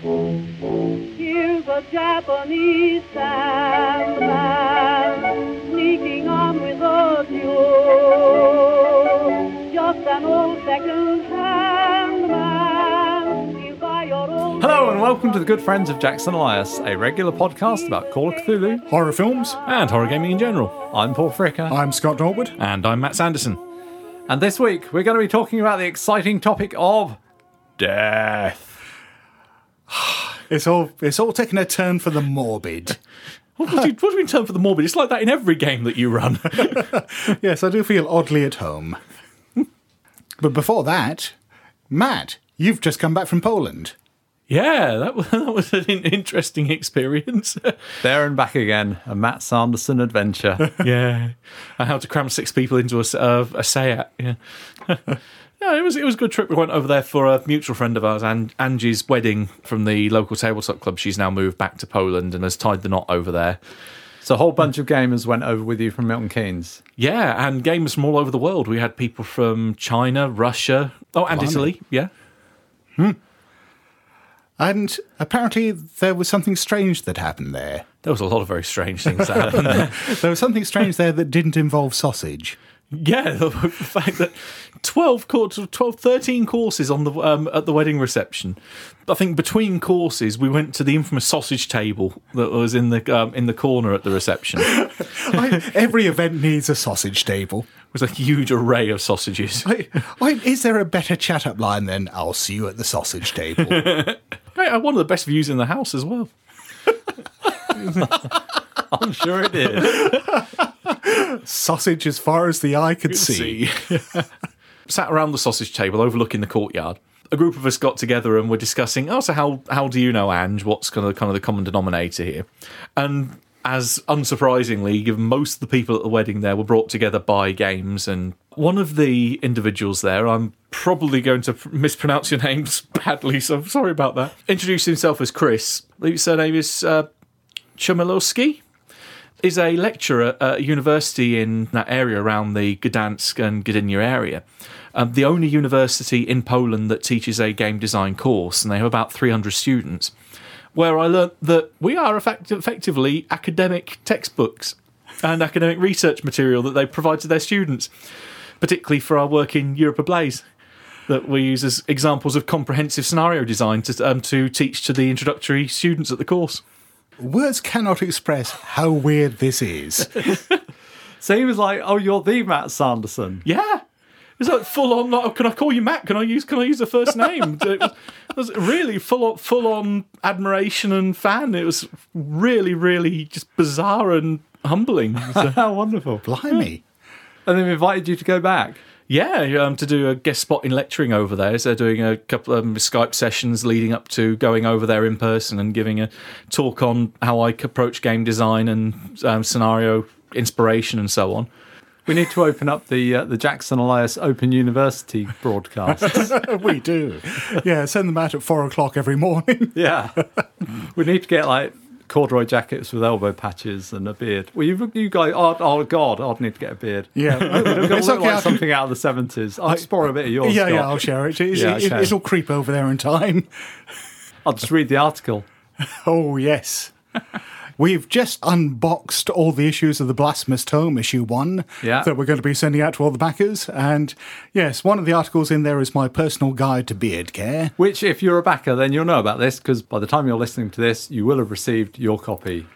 Here's a Japanese sandman sneaking on with a mule. Just an old second-hand man. He'll buy your old Hello and welcome to the Good Friends of Jackson Elias, a regular podcast about Call of Cthulhu Horror films. and horror gaming in general. I'm Paul Fricker, I'm Scott Norwood. And I'm Matt Sanderson. and this week we're going to be talking about the exciting topic of death. It's all it's all taking a turn for the morbid. What do you, what do you mean turn for the morbid? It's like that in every game that you run. yes, I do feel oddly at home. but before that, Matt, you've just come back from Poland. yeah, that, was- that was an interesting experience. There and back again, a Matt Sanderson adventure. yeah, and how to cram six people into a, s- uh, a Seat. Yeah. Yeah, it was it was a good trip. We went over there for a mutual friend of ours, and Angie's wedding from the local tabletop club. She's now moved back to Poland and has tied the knot over there. so a whole bunch of gamers went over with you from Milton Keynes. Yeah, and gamers from all over the world. We had people from China, Russia, oh, and Blimey. Italy. Yeah, Hmm. And apparently there was something strange that happened there. there was a lot of very strange things that happened there. There was something strange there that didn't involve sausage. Yeah, the fact that 12, courses, 12 13 courses on the um, at the wedding reception. I think between courses we went to the infamous sausage table that was in the um, in the corner at the reception. I, every event needs a sausage table. was a huge array of sausages. I, I, is there a better chat up line than I'll see you at the sausage table? Hey, one of the best views in the house as well. I'm sure it is. sausage as far as the eye could see. see. Sat around the sausage table overlooking the courtyard. A group of us got together and were discussing, oh, so how, how do you know Ange? What's kind of, kind of the common denominator here? And as unsurprisingly, given most of the people at the wedding there were brought together by games, and one of the individuals there, I'm probably going to mispronounce your names badly, so I'm sorry about that, introduced himself as Chris. I believe his surname is uh, Chmielowski is a lecturer at a university in that area around the Gdansk and Gdynia area. Um, the only university in Poland that teaches a game design course, and they have about 300 students. Where I learnt that we are effect- effectively academic textbooks and academic research material that they provide to their students, particularly for our work in Europe Ablaze that we use as examples of comprehensive scenario design to, um, to teach to the introductory students at the course. Words cannot express how weird this is. So he was like, "Oh, you're the Matt Sanderson." Yeah. It's like full on. Like, can I call you Matt? Can I use? Can I use a first name? It was, it was really full on, full on admiration and fan. It was really, really just bizarre and humbling. So, How wonderful! Blimey. And they've invited you to go back. Yeah, um, to do a guest spot in lecturing over there. So they're doing a couple of um, Skype sessions leading up to going over there in person and giving a talk on how I approach game design and um, scenario inspiration and so on. We need to open up the uh, the Jackson Elias Open University broadcasts. we do. Yeah, send them out at four o'clock every morning. yeah, we need to get like corduroy jackets with elbow patches and a beard. Well, you you guys, oh, oh god, I'd need to get a beard. Yeah, It's okay. like something out of the seventies. I'll borrow a bit of yours. yeah, Scott. yeah, I'll share it. It's- Yeah, it. It'll creep over there in time. I'll just read the article. Oh yes. We've just unboxed all the issues of the Blasphemous Tome, issue one, Yeah. that we're going to be sending out to all the backers. And yes, one of the articles in there is my personal guide to beard care. Which, if you're a backer, then you'll know about this because by the time you're listening to this, you will have received your copy.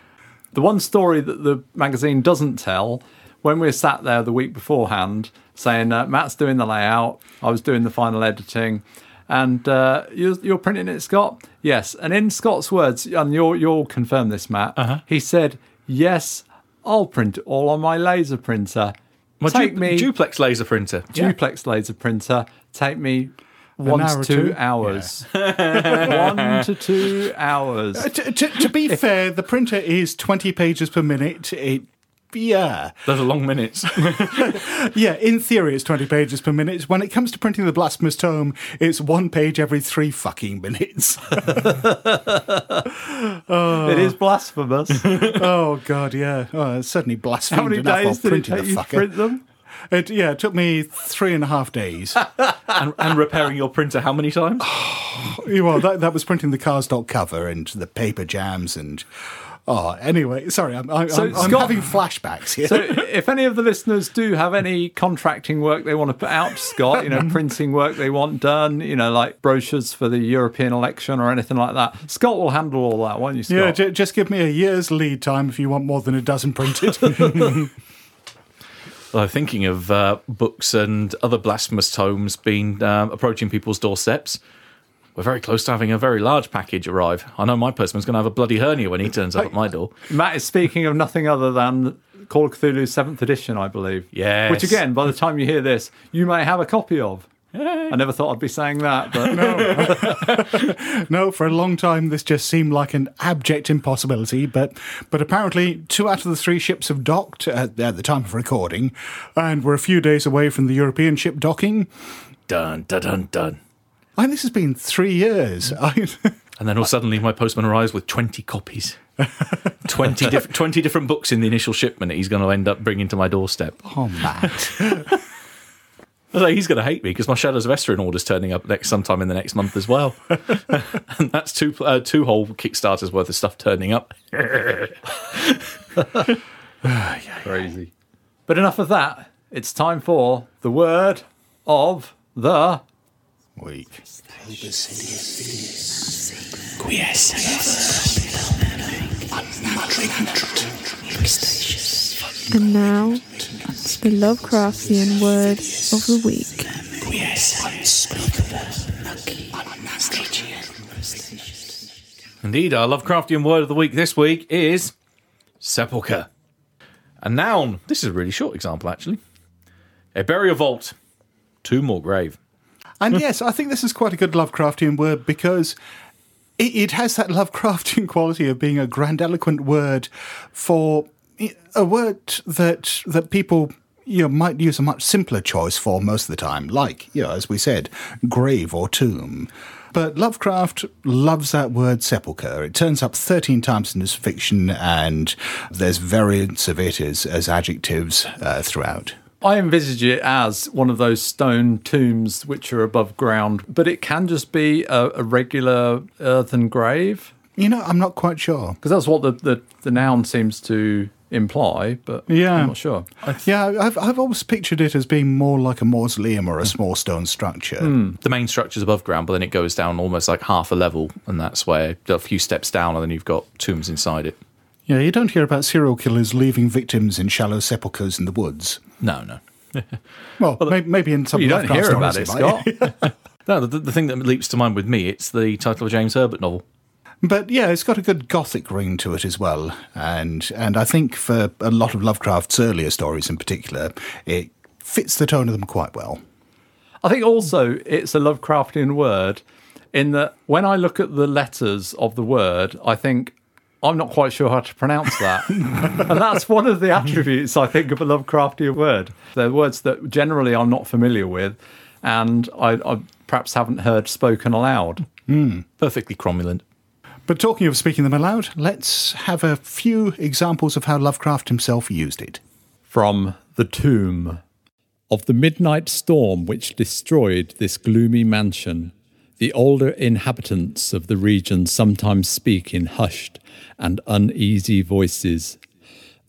The one story that the magazine doesn't tell, when we sat there the week beforehand saying, uh, Matt's doing the layout, I was doing the final editing, and uh, you're, you're printing it, Scott? Yes. And in Scott's words, and you'll, you'll confirm this, Matt, he said, Yes, I'll print all on my laser printer. My Take du- me duplex laser printer. Yeah. duplex laser printer take me one to two two? hours. one to two hours. Uh, To, to, to be fair, the printer is 20 pages per minute. It, yeah. Those are long minutes. Yeah, in theory, it's 20 pages per minute. When it comes to printing the Blasphemous Tome, it's one page every three fucking minutes. Oh. It is blasphemous. oh, God, yeah. Oh, it's certainly blasphemous. How many days did it take you to print them? It, yeah, it took me three and a half days. and, and repairing your printer how many times? well, that, that was printing the cardstock cover and the paper jams and. Oh, anyway, sorry, I'm, I'm, So, I'm, I'm having flashbacks here. So, if any of the listeners do have any contracting work they want to put out to Scott, you know, printing work they want done, you know, like brochures for the European election or anything like that, Scott will handle all that, won't you, Scott? yeah, j- just give me a year's lead time if you want more than a dozen printed. Well, thinking of uh, books and other blasphemous tomes being um, approaching people's doorsteps. We're very close to having a very large package arrive. I know my postman's going to have a bloody hernia when he turns up at my door. Matt is speaking of nothing other than Call of Cthulhu 7th edition, I believe. Yes. Which, again, by the time you hear this, you may have a copy of. I never thought I'd be saying that, but no. no, for a long time this just seemed like an abject impossibility, but but apparently two out of the three ships have docked at, at the time of recording, and we're a few days away from the European ship docking. Dun, dun, dun, dun. I think this has been three years. And then all suddenly my postman arrives with 20 copies. 20, diff- 20 different books in the initial shipment that he's going to end up bringing to my doorstep. oh, Matt. I was like, he's going to hate me because my Shadows of Esteren order's turning up next sometime in the next month as well. and that's two uh, two whole Kickstarters worth of stuff turning up. crazy. But enough of that. It's time for the word of the Week. And now, the Lovecraftian word of the week. Indeed, our Lovecraftian word of the week this week is sepulchre. A noun. This is a really short example, actually. A burial vault. Tomb or grave. And yes, I think this is quite a good Lovecraftian word because it, it has that Lovecraftian quality of being a grandiloquent word for a word that that people you know might use a much simpler choice for most of the time, like you know, as we said, grave or tomb. But Lovecraft loves that word sepulchre. It turns up 13 times in his fiction, and there's variants of it as, as adjectives uh, throughout. I envisage it as one of those stone tombs which are above ground, but it can just be a, a regular earthen grave You know, I'm not quite sure. because that's what the, the, the noun seems to imply. But Yeah. I'm not sure. Yeah, I've I've always pictured it as being more like a mausoleum or a hmm. small stone structure. Hmm. The main structure's above ground, but then it goes down almost like half a level, and that's where a few steps down, and then you've got tombs inside it. Yeah, you don't hear about serial killers leaving victims in shallow sepulchres in the woods. No, no. Well, maybe, maybe in some You don't Lovecraft hear about it, stories, it might. Scott. No, the, the thing that leaps to mind with me, it's the title of a James Herbert novel. But yeah, it's got a good gothic ring to it as well, and and I think for a lot of Lovecraft's earlier stories in particular, it fits the tone of them quite well. I think also it's a Lovecraftian word in that when I look at the letters of the word, I think I'm not quite sure how to pronounce that. and that's one of the attributes I think of a Lovecraftian word. They're words that generally I'm not familiar with and I, I perhaps haven't heard spoken aloud. Hmm. Perfectly cromulent. But talking of speaking them aloud, let's have a few examples of how Lovecraft himself used it. From The Tomb. Of the midnight storm which destroyed this gloomy mansion, the older inhabitants of the region sometimes speak in hushed and uneasy voices,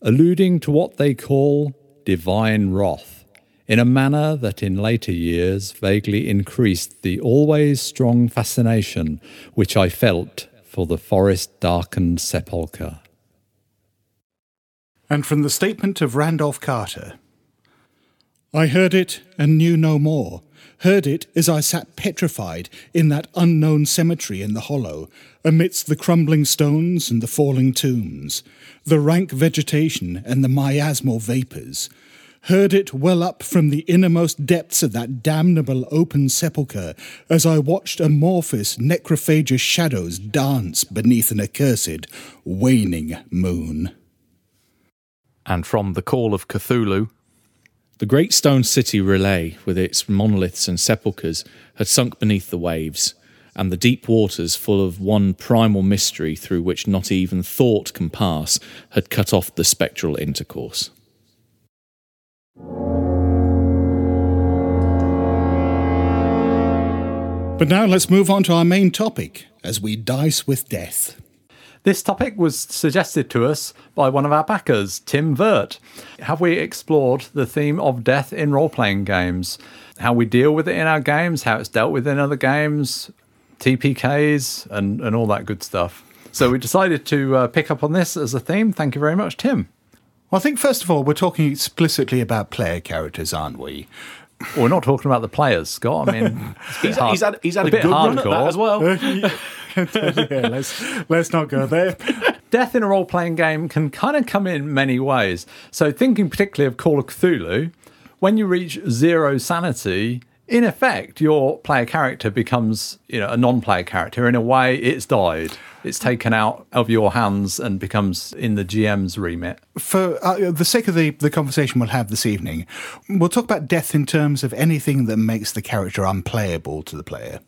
alluding to what they call divine wrath, in a manner that in later years vaguely increased the always strong fascination which I felt for the forest darkened sepulchre. And from the statement of Randolph Carter I heard it and knew no more. Heard it as I sat petrified in that unknown cemetery in the hollow, amidst the crumbling stones and the falling tombs, the rank vegetation and the miasmal vapours. Heard it well up from the innermost depths of that damnable open sepulchre as I watched amorphous necrophagous shadows dance beneath an accursed, waning moon. And from The Call of Cthulhu, the great stone city R'lyeh, with its monoliths and sepulchres, had sunk beneath the waves, and the deep waters, full of one primal mystery through which not even thought can pass, had cut off the spectral intercourse. But now let's move on to our main topic as we dice with death. This topic was suggested to us by one of our backers, Tim Vert. Have we explored the theme of death in role playing games? How we deal with it in our games, how it's dealt with in other games, TPKs, and, and all that good stuff. So we decided to uh, pick up on this as a theme. Thank you very much, Tim. Well, I think first of all, we're talking explicitly about player characters, aren't we? We're not talking about the players, Scott. I mean, it's a bit He's, hard- he's had, he's had a bit good run at that as well. yeah, let's let's not go there. death in a role playing game can kind of come in many ways. So, thinking particularly of Call of Cthulhu, when you reach zero sanity, in effect, your player character becomes, you know, a non-player character. In a way, it's died. It's taken out of your hands and becomes in the GM's remit. For uh, the sake of the, the conversation we'll have this evening, we'll talk about death in terms of anything that makes the character unplayable to the player.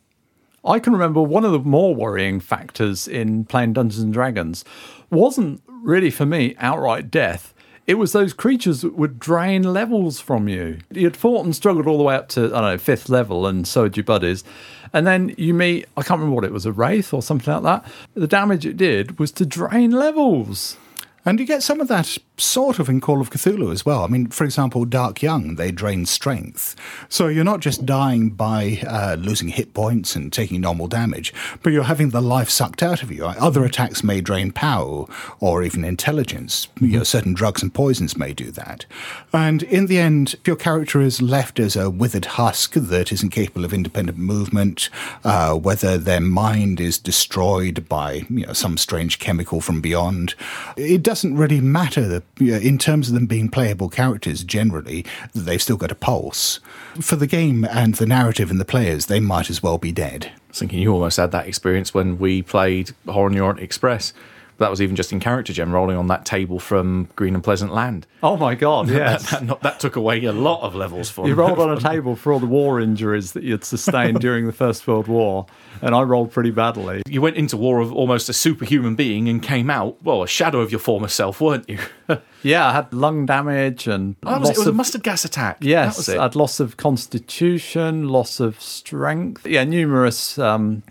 I can remember one of the more worrying factors in playing Dungeons and Dragons wasn't really for me outright death. It was those creatures that would drain levels from you. You'd fought and struggled all the way up to, I don't know, fifth level, and so had your buddies. And then you meet, I can't remember what it was, a wraith or something like that. The damage it did was to drain levels. And you get some of that sort of in Call of Cthulhu as well. I mean, for example, Dark Young, they drain strength. So you're not just dying by uh, losing hit points and taking normal damage, but you're having the life sucked out of you. Other attacks may drain power or even intelligence. You know, certain drugs and poisons may do that. And in the end, if your character is left as a withered husk that isn't capable of independent movement, uh, whether their mind is destroyed by you know, some strange chemical from beyond, it doesn't really matter that, you know, in terms of them being playable characters generally, they've still got a pulse. For the game and the narrative and the players, they might as well be dead. I was thinking you almost had that experience when we played Horror on the Orient Express. That was even just in character gen, rolling on that table from Green and Pleasant Land. Oh my God, Yeah, That, that, that took away a lot of levels for You me. rolled on a table for all the war injuries that you'd sustained during the First World War, and I rolled pretty badly. You went into war of almost a superhuman being and came out, well, a shadow of your former self, weren't you? oh, Yeah, I had lung damage and that was it. It was a mustard gas attack. Yes, that was it. I had loss of constitution, loss of strength. Yeah, numerous um,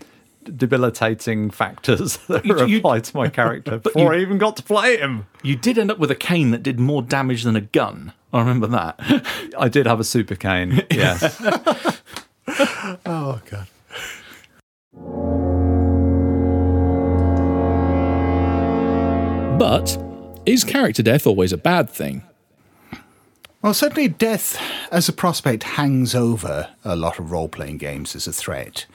debilitating factors that You- were you- applied to my character before I even got to play him. You did end up with a cane that did more damage than a gun. I remember that. I did have a super cane. Yes. Oh, God. But is character death always a bad thing? Well, certainly death as a prospect hangs over a lot of role playing games as a threat.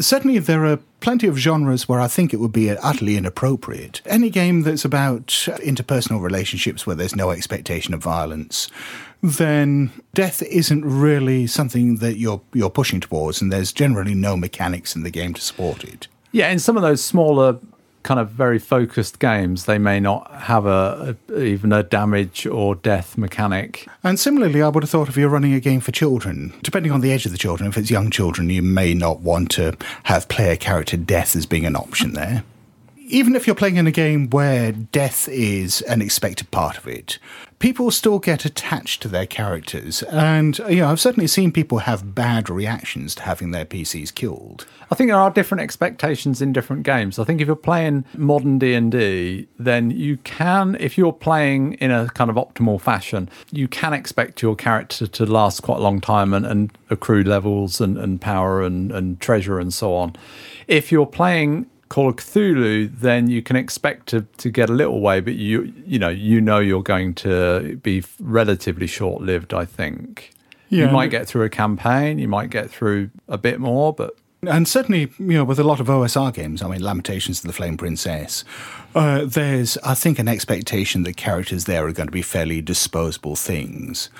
Certainly, there are plenty of genres where I think it would be utterly inappropriate. Any game that's about interpersonal relationships where there's no expectation of violence, then death isn't really something that you're you're pushing towards, and there's generally no mechanics in the game to support it. yeah, in some of those smaller, kind of very focused games, they may not have a, a even a damage or death mechanic. And similarly, I would have thought if you're running a game for children, depending on the age of the children, if it's young children, you may not want to have player character death as being an option there. Even if you're playing in a game where death is an expected part of it, people still get attached to their characters. And, you know, I've certainly seen people have bad reactions to having their PCs killed. I think there are different expectations in different games. I think if you're playing modern D&D, then you can if you're playing in a kind of optimal fashion, you can expect your character to last quite a long time and, and accrue levels and, and power and, and treasure and so on. If you're playing Call of Cthulhu, then you can expect to, to get a little way, but you you know you know you're going to be relatively short lived. I think Yeah. you might get through a campaign, you might get through a bit more, but And certainly, you know, with a lot of OSR games, I mean, Lamentations of the Flame Princess, uh, there's, I think, an expectation that characters there are going to be fairly disposable things.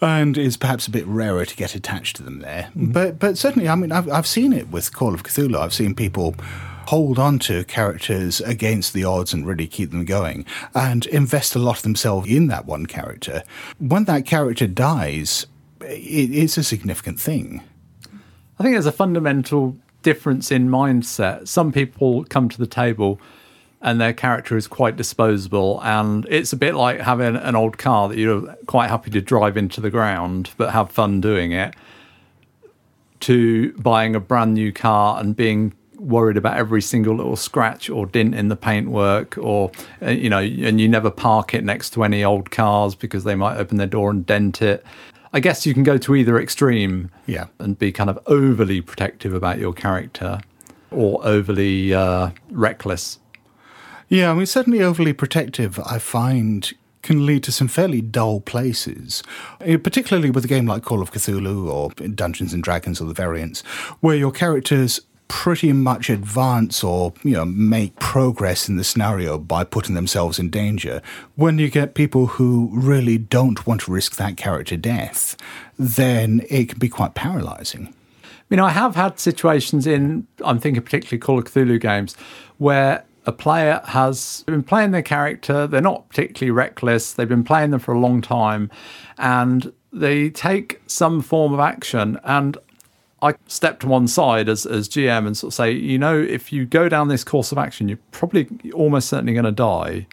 And it's perhaps a bit rarer to get attached to them there. But, but certainly, I mean, I've, I've seen it with Call of Cthulhu. I've seen people hold on to characters against the odds and really keep them going and invest a lot of themselves in that one character. When that character dies, it's a significant thing. I think there's a fundamental difference in mindset. Some people come to the table and their character is quite disposable, and it's a bit like having an old car that you're quite happy to drive into the ground but have fun doing it. to buying a brand new car and being worried about every single little scratch or dint in the paintwork or uh, you know and you never park it next to any old cars because they might open their door and dent it i guess you can go to either extreme Yeah. and be kind of overly protective about your character or overly uh, reckless Yeah, I mean, certainly overly protective, I find, can lead to some fairly dull places, Eh, particularly with a game like Call of Cthulhu or Dungeons and Dragons or the variants, where your characters pretty much advance or you know make progress in the scenario by putting themselves in danger when you get people who really don't want to risk that character death then it can be quite paralyzing You know, I have had situations in, I'm thinking particularly Call of Cthulhu games, where a player has been playing their character, they're not particularly reckless, they've been playing them for a long time, and they take some form of action. And I step to one side as, as GM and sort of say, you know, if you go down this course of action, you're probably almost certainly going to die.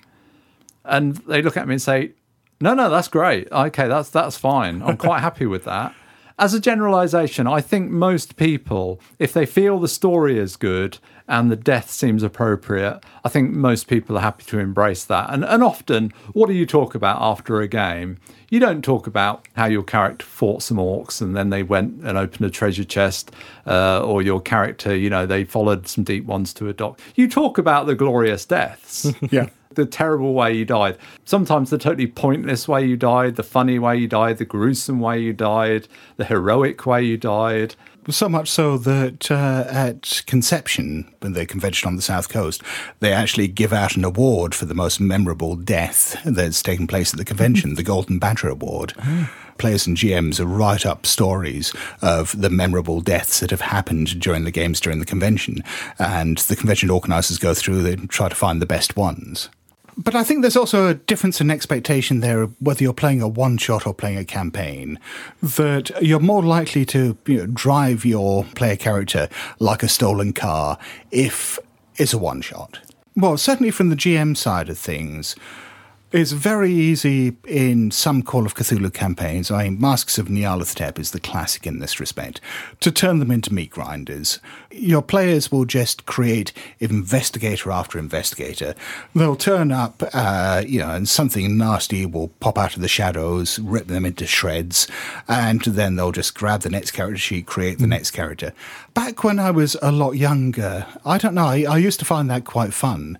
And they look at me and say, no, no, that's great. Okay, that's that's fine. I'm quite happy with that. As a generalization, I think most people, if they feel the story is good and the death seems appropriate, I think most people are happy to embrace that. And and often, what do you talk about after a game? You don't talk about how your character fought some orcs and then they went and opened a treasure chest, uh, or your character, you know, they followed some deep ones to a dock. You talk about the glorious deaths yeah the terrible way you died. Sometimes the totally pointless way you died, the funny way you died, the gruesome way you died, the heroic way you died. So much so that uh, at conception, when the convention on the south coast, they actually give out an award for the most memorable death that's taken place at the convention, the Golden Badger Award. Players and GMs write up stories of the memorable deaths that have happened during the games during the convention, and the convention organisers go through and try to find the best ones. But I think there's also a difference in expectation there, whether you're playing a one shot or playing a campaign, that you're more likely to you know, drive your player character like a stolen car if it's a one shot. Well, certainly from the GM side of things, it's very easy in some Call of Cthulhu campaigns. I mean, Masks of Nyarlathotep is the classic in this respect. To turn them into meat grinders, your players will just create investigator after investigator. They'll turn up, uh, you know, and something nasty will pop out of the shadows, rip them into shreds, and then they'll just grab the next character sheet, create the next character. Back when I was a lot younger, I don't know, I, I used to find that quite fun.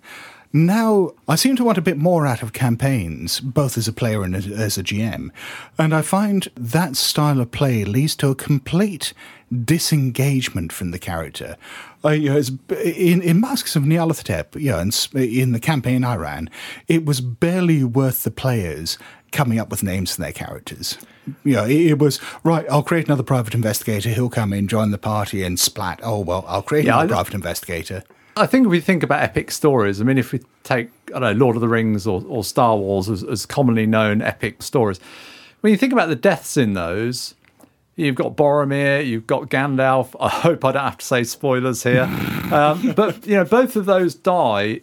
Now, I seem to want a bit more out of campaigns, both as a player and as- a GM. And I find that style of play leads to a complete disengagement from the character. Uh, you know, in, in Masks of Nyarlathotep, you know, s- in the campaign I ran, it was barely worth the players coming up with names for their characters. You know, it, was, right, I'll create another private investigator, he'll come in, join the party, and splat. Oh, well, I'll create Yeah, another private investigator. I think if we think about epic stories, I mean, if we take, I don't know, Lord of the Rings or, or Star Wars as, as commonly known epic stories, when you think about the deaths in those, you've got Boromir, you've got Gandalf. I hope I don't have to say spoilers here. um, but, you know, both of those die,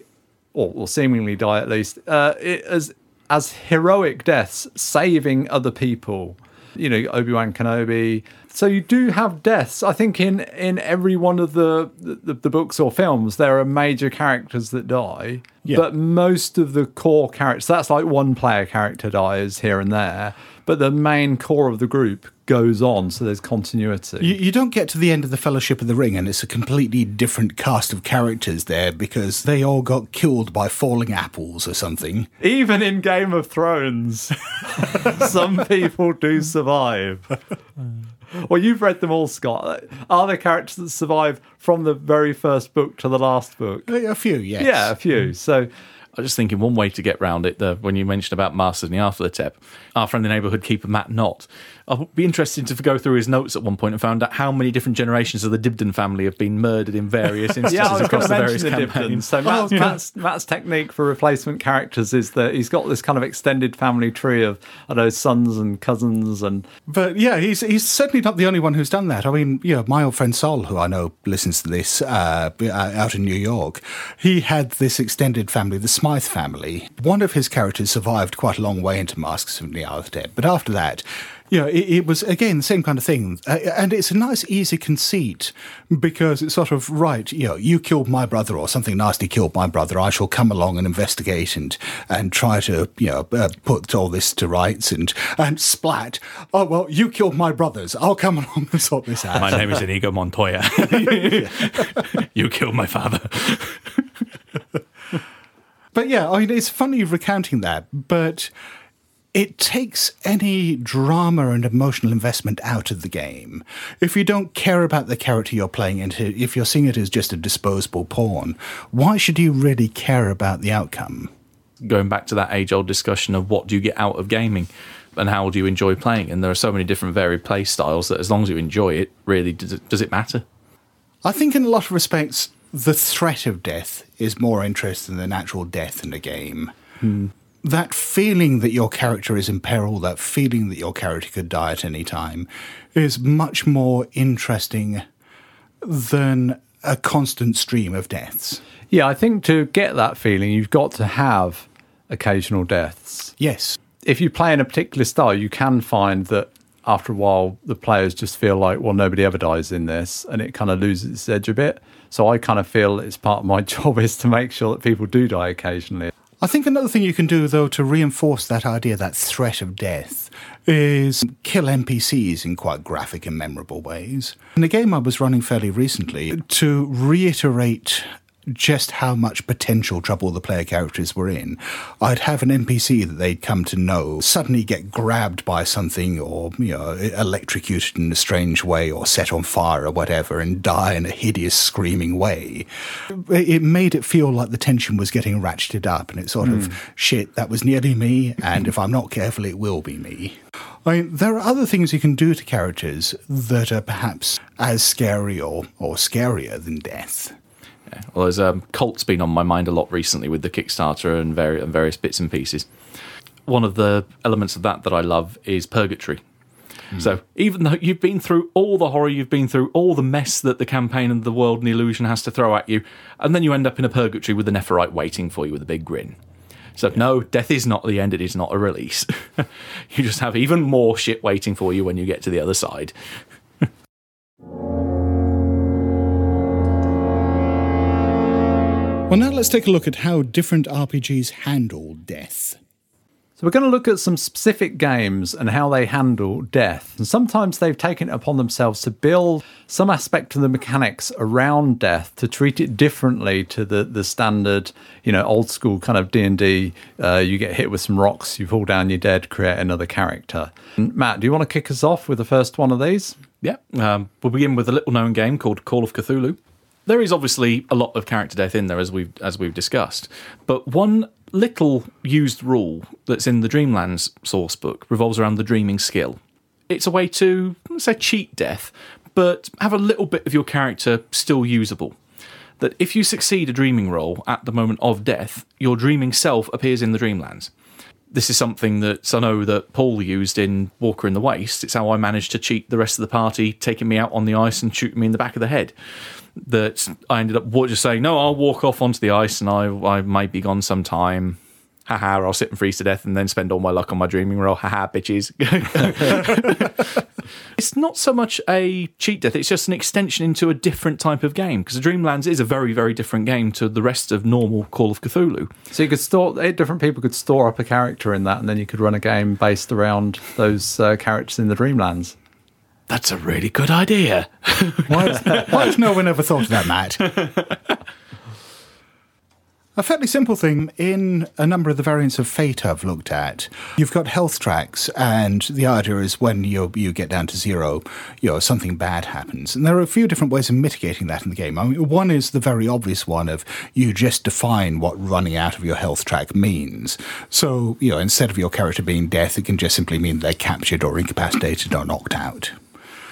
or, or seemingly die at least, uh, it, as, as heroic deaths, saving other people. You know, Obi Wan Kenobi. So you do have deaths. I think in in every one of the the, the books or films, there are major characters that die. Yeah. But most of the core characters, that's like one player character dies here and there. But the main core of the group goes on, so there's continuity. You, you don't get to the end of the Fellowship of the Ring and it's a completely different cast of characters there because they all got killed by falling apples or something. Even in Game of Thrones, some people do survive. Well, you've read them all, Scott. Are there characters that survive from the very first book to the last book? A few, yes. Yeah, a few. Mm. So, I was just thinking one way to get round it, the, when you mentioned about Masters and the Nyarlathotep, our friend the neighbourhood keeper Matt Knott, I'd be interested to go through his notes at one point and found out how many different generations of the Dibden family have been murdered in various instances yeah, I was going across the various mention the Dibdins. campaigns. So Matt's, Matt's, Matt's technique for replacement characters is that he's got this kind of extended family tree of, I don't know, sons and cousins and But yeah, he's he's certainly not the only one who's done that. I mean, you know, my old friend Sol, who I know listens to this uh, uh, out in New York, he had this extended family, the Smythe family. One of his characters survived quite a long way into Masks of Nyarlathotep, but after that, Yeah, it, it was again the same kind of thing, uh, and it's a nice, easy conceit because it's sort of right. You know, you killed my brother, or something nasty killed my brother. I shall come along and investigate and and try to you know uh, put all this to rights and and splat. Oh well, you killed my brothers. I'll come along and sort this out. My name is Inigo Montoya. you killed my father. But yeah, I mean, it's funny you're recounting that, but it takes any drama and emotional investment out of the game. If you don't care about the character you're playing, and if you're seeing it as just a disposable pawn, why should you really care about the outcome? Going back to that age old discussion of what do you get out of gaming and how do you enjoy playing? And there are so many different varied play styles that as long as you enjoy it, really, does it, does it matter? I think in a lot of respects, the threat of death is more interesting than actual death in a game. Hmm. That feeling that your character is in peril, that feeling that your character could die at any time, is much more interesting than a constant stream of deaths. Yeah, I think to get that feeling, you've got to have occasional deaths. Yes. If you play in a particular style, you can find that after a while, the players just feel like, well, nobody ever dies in this, and it kind of loses its edge a bit. So I kind of feel it's part of my job is to make sure that people do die occasionally. I think another thing you can do, though, to reinforce that idea, that threat of death, is kill NPCs in quite graphic and memorable ways. In a game I was running fairly recently, to reiterate just how much potential trouble the player characters were in, I'd have an NPC that they'd come to know suddenly get grabbed by something or, you know, electrocuted in a strange way or set on fire or whatever and die in a hideous screaming way. It made it feel like the tension was getting ratcheted up and it's sort of, hmm. shit, that was nearly me, and if I'm not careful, it will be me. I mean, there are other things you can do to characters that are perhaps as scary or, or scarier than death. Well, there's um, Kult's been on my mind a lot recently with the Kickstarter and, vari- and various bits and pieces. One of the elements of that that I love is purgatory. So even though you've been through all the horror, you've been through all the mess that the campaign and the world and the illusion has to throw at you, and then you end up in a purgatory with the Nepharite waiting for you with a big grin. So no, death is not the end; it is not a release. you just have even more shit waiting for you when you get to the other side. Well, now let's take a look at how different RPGs handle death. So we're going to look at some specific games and how they handle death. And sometimes they've taken it upon themselves to build some aspect of the mechanics around death to treat it differently to the the standard, you know, old school kind of D and D. Uh, you get hit with some rocks, you fall down, you're dead. Create another character. And Matt, do you want to kick us off with the first one of these? Yeah, um, we'll begin with a little known game called Call of Cthulhu. There is obviously a lot of character death in there, as we've as we've discussed. But one little used rule that's in the Dreamlands source book revolves around the dreaming skill. It's a way to say cheat death, but have a little bit of your character still usable. That if you succeed a dreaming roll at the moment of death, your dreaming self appears in the Dreamlands this is something that I know that Paul used in Walker in the Waste. It's how I managed to cheat the rest of the party, taking me out on the ice and shooting me in the back of the head. That I ended up just saying, no, I'll walk off onto the ice and I, I might be gone some time. Haha, I'll sit and freeze to death and then spend all my luck on my dreaming roll. Haha, bitches. it's not so much a cheat death, it's just an extension into a different type of game because the Dreamlands is a very, very different game to the rest of normal Call of Cthulhu. So you could store eight different people could store up a character in that, and then you could run a game based around those uh, characters in the Dreamlands. That's a really good idea. Why has, why has no one ever thought of that, Matt? A fairly simple thing in a number of the variants of Fate I've looked at. You've got health tracks, and the idea is when you you get down to zero, you know something bad happens. And there are a few different ways of mitigating that in the game. I mean, one is the very obvious one of you just define what running out of your health track means. So you know instead of your character being death, it can just simply mean they're captured or incapacitated or knocked out.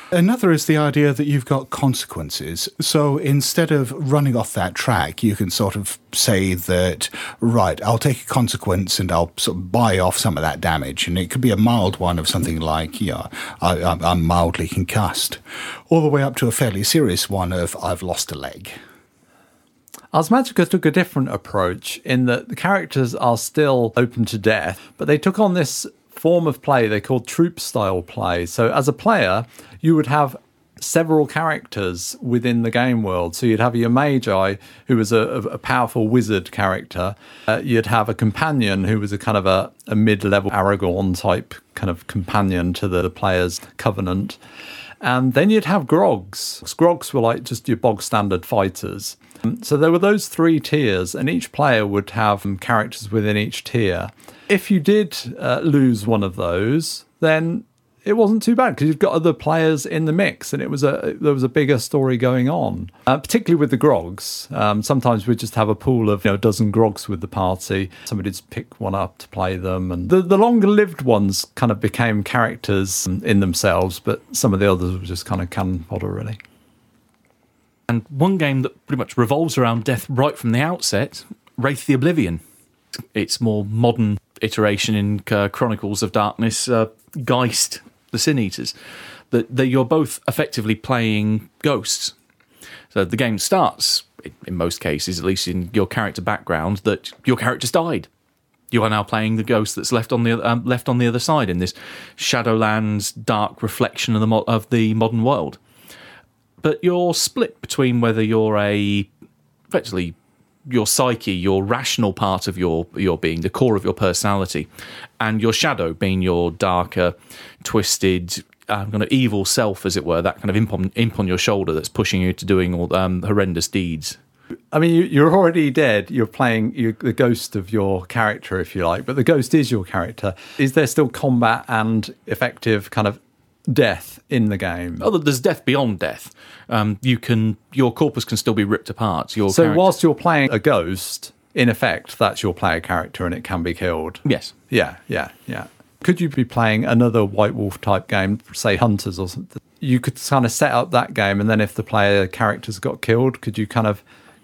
Another is the idea that you've got consequences. So instead of running off that track, you can sort of say that, right, I'll take a consequence and I'll sort of buy off some of that damage. And it could be a mild one of something like, yeah, I, I'm mildly concussed, all the way up to a fairly serious one of, I've lost a leg. Ars Magica took a different approach in that the characters are still open to death, but they took on this form of play they called troop style play. So as a player, you would have several characters within the game world. So you'd have your magi, who was a, a powerful wizard character. Uh, you'd have a companion who was a kind of a, a mid-level Aragorn type kind of companion to the, the player's covenant. And then you'd have grogs. Grogs were like just your bog standard fighters. Um, So there were those three tiers, and each player would have um, characters within each tier. If you did uh, lose one of those, then it wasn't too bad because you've got other players in the mix, and it was a there was a bigger story going on. Uh, particularly with the grogs, um, sometimes we just have a pool of you know a dozen grogs with the party. Somebody'd pick one up to play them, and the the longer lived ones kind of became characters in themselves, but some of the others were just kind of cannon fodder really. And one game that pretty much revolves around death right from the outset, Wraith the Oblivion. Its more modern iteration in uh, Chronicles of Darkness, uh, Geist, the Sin Eaters, that, that you're both effectively playing ghosts. So the game starts, in- most cases, at least in your character background, that your character's died. You are now playing the ghost that's left on the um, left on the other side in this Shadowlands dark reflection of the mo- of the modern world but you're split between whether you're a effectively your psyche, your rational part of your your being, the core of your personality, and your shadow being your darker, twisted, um, kind of evil self, as it were, that kind of imp on, imp on your shoulder that's pushing you to doing all um, horrendous deeds. I mean, you, you're already dead. You're playing you the ghost of your character, if you like, but the ghost is your character. Is there still combat and effective kind of death in the game? Although there's death beyond death, um, you can your corpus can still be ripped apart. Your so character- whilst you're playing a ghost, in effect, that's your player character, and it can be killed. yes, Yeah, yeah, yeah. Could you be playing another White Wolf type game, say Hunters or something? You could kind of set up that game, and then if the player characters got killed, could you kind of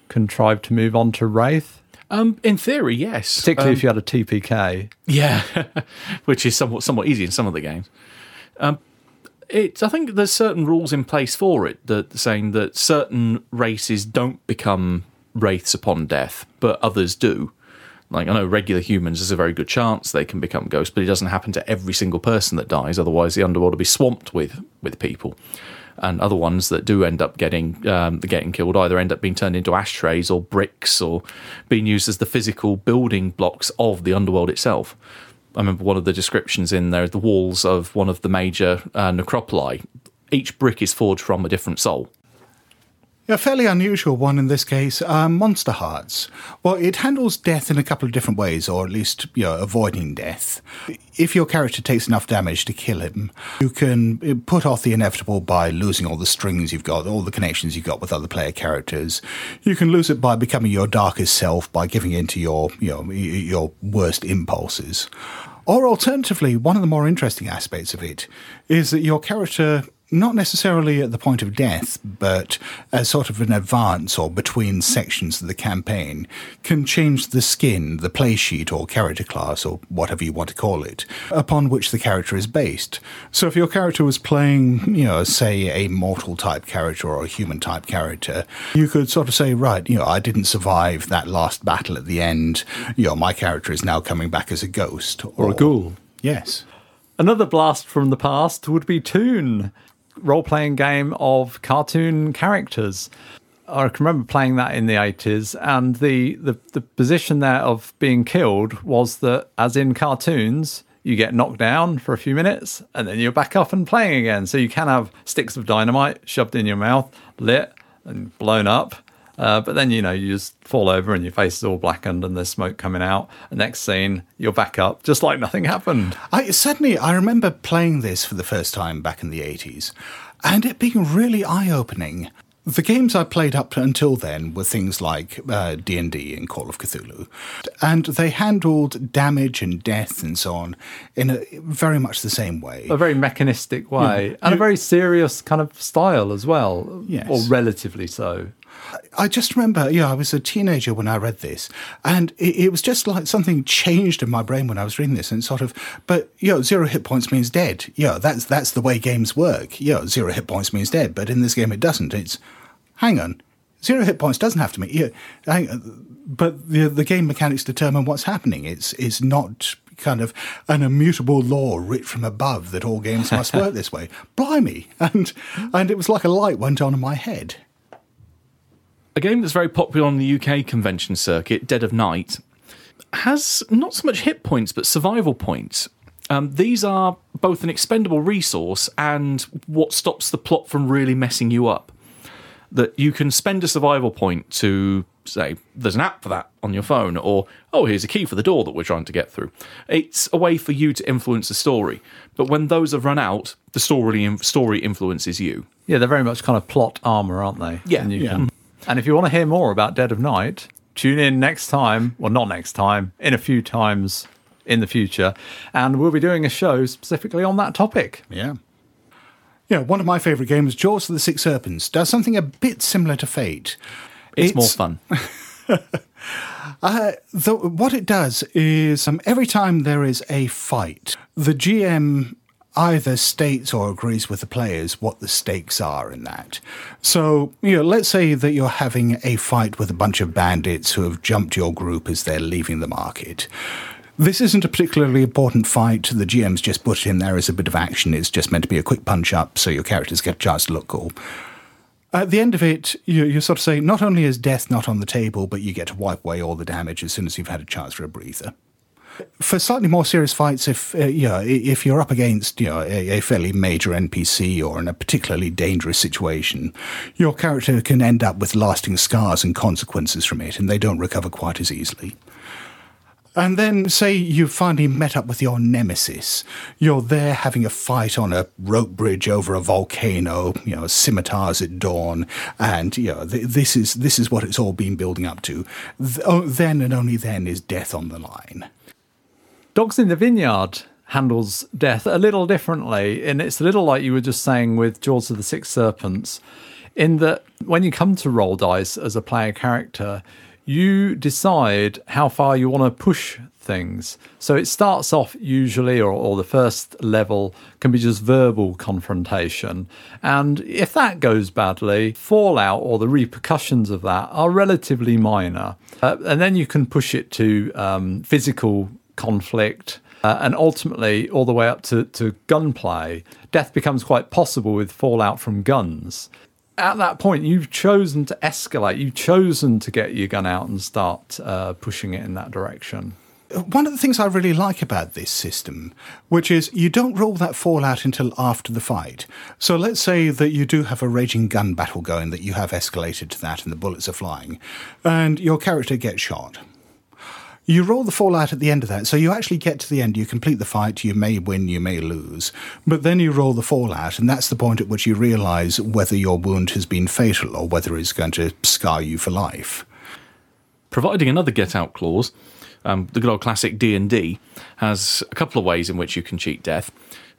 contrive to move on to Wraith? um, in theory, yes. Particularly Um, if you had a TPK. Yeah, which is somewhat somewhat easy in some of the games. Um, it's I think there's certain rules in place for it that saying that certain races don't become wraiths upon death, but others do. Like I know regular humans, there's a very good chance they can become ghosts, but it doesn't happen to every single person that dies. Otherwise, the underworld will be swamped with with people. And other ones that do end up getting um, getting killed either end up being turned into ashtrays or bricks or being used as the physical building blocks of the underworld itself. I remember one of the descriptions in there, the walls of one of the major uh, necropoli. Each brick is forged from a different soul. A fairly unusual one in this case, um, Monster Hearts. Well, it handles death in a couple of different ways, or at least, you know, avoiding death. If your character takes enough damage to kill him, you can uh, put off the inevitable by losing all the strings you've got, all the connections you've got with other player characters. You can lose it by becoming your darkest self, by giving in to your, you know, your worst impulses. Or alternatively, one of the more interesting aspects of it is that your character not necessarily at the point of death, but as sort of an advance or between sections of the campaign, can change the skin, the play sheet or character class or whatever you want to call it, upon which the character is based. So if your character was playing, you know, say a mortal type character or a human type character, you could sort of say, right, you know, I didn't survive that last battle at the end. You know, my character is now coming back as a ghost Or a ghoul. Yes. Another blast from the past would be Toon, role playing game of cartoon characters. I can remember playing that in the 80s, and the, the, the position there of being killed was that, as in cartoons, you get knocked down for a few minutes and then you're back up and playing again. So you can have sticks of dynamite shoved in your mouth, lit and blown up. Uh, but then, you know, you just fall over and your face is all blackened and there's smoke coming out. The next scene, you're back up, just like nothing happened. I suddenly I remember playing this for the first time back in the eighties, and it being really eye opening. The games I played up until then were things like uh, D and D and Call of Cthulhu, and they handled damage and death and so on in a very much the same way. a very mechanistic way and a very serious kind of style as well Yes. or relatively so I just remember, yeah, I was a teenager when I read this, and it, it was just like something changed in my brain when I was reading this, and sort of, but you know, zero hit points means dead. Yeah, that's that's the way games work. Yeah, zero hit points means dead, but in this game it doesn't. It's, hang on, zero hit points doesn't have to mean. Yeah, hang, but the the game mechanics determine what's happening. It's it's not kind of an immutable law writ from above that all games must work this way. Blimey! And and it was like a light went on in my head. A game that's very popular on the UK convention circuit, Dead of Night, has not so much hit points but survival points. Um, these are both an expendable resource and what stops the plot from really messing you up. That you can spend a survival point to say, there's an app for that on your phone, or oh, here's a key for the door that we're trying to get through. It's a way for you to influence the story. But when those have run out, the story story influences you. Yeah, they're very much kind of plot armor, aren't they? Yeah. And, you Yeah. Can, and if you want to hear more about Dead of Night, tune in next time. Well, not next time, in a few times in the future. And we'll be doing a show specifically on that topic. Yeah. Yeah, one of my favourite games, Jaws of the Six Serpents, does something a bit similar to Fate. It's, more fun. Uh, the, what it does is um, every time there is a fight, the GM either states or agrees with the players what the stakes are in that. So, you know, let's say that you're having a fight with a bunch of bandits who have jumped your group as they're leaving the market. This isn't a particularly important fight. The GM's just put it in there as a bit of action. It's just meant to be a quick punch up so your characters get a chance to look cool. At the end of it, you, you sort of say, not only is death not on the table, but you get to wipe away all the damage as soon as you've had a chance for a breather. For slightly more serious fights, if uh, you know, if you're up against you know a, a fairly major NPC or in a particularly dangerous situation, your character can end up with lasting scars and consequences from it, and they don't recover quite as easily. And then, say you finally met up with your nemesis. You're there having a fight on a rope bridge over a volcano. You know, scimitars at dawn, and you know th- this is this is what it's all been building up to. Th- oh, then and only then is death on the line. Dogs in the Vineyard handles death a little differently, and it's a little like you were just saying with Jaws of the Six Serpents, in that when you come to roll dice as a player character, you decide how far you want to push things. So it starts off usually, or, or the first level can be just verbal confrontation. And if that goes badly, fallout or the repercussions of that are relatively minor. Uh, and then you can push it to um, physical conflict. Uh, and ultimately, all the way up to, to gunplay, death becomes quite possible with fallout from guns at that point, you've chosen to escalate. You've chosen to get your gun out and start uh, pushing it in that direction. One of the things I really like about this system, which is you don't roll that fallout until after the fight. So let's say that you do have a raging gun battle going, that you have escalated to that and the bullets are flying, and your character gets shot. You roll the fallout at the end of that, so you actually get to the end, you complete the fight, you may win, you may lose, but then you roll the fallout, and that's the point at which you realise whether your wound has been fatal or whether it's going to scar you for life. providing another get out clause um, the good old classic d&d has a couple of ways in which you can cheat death.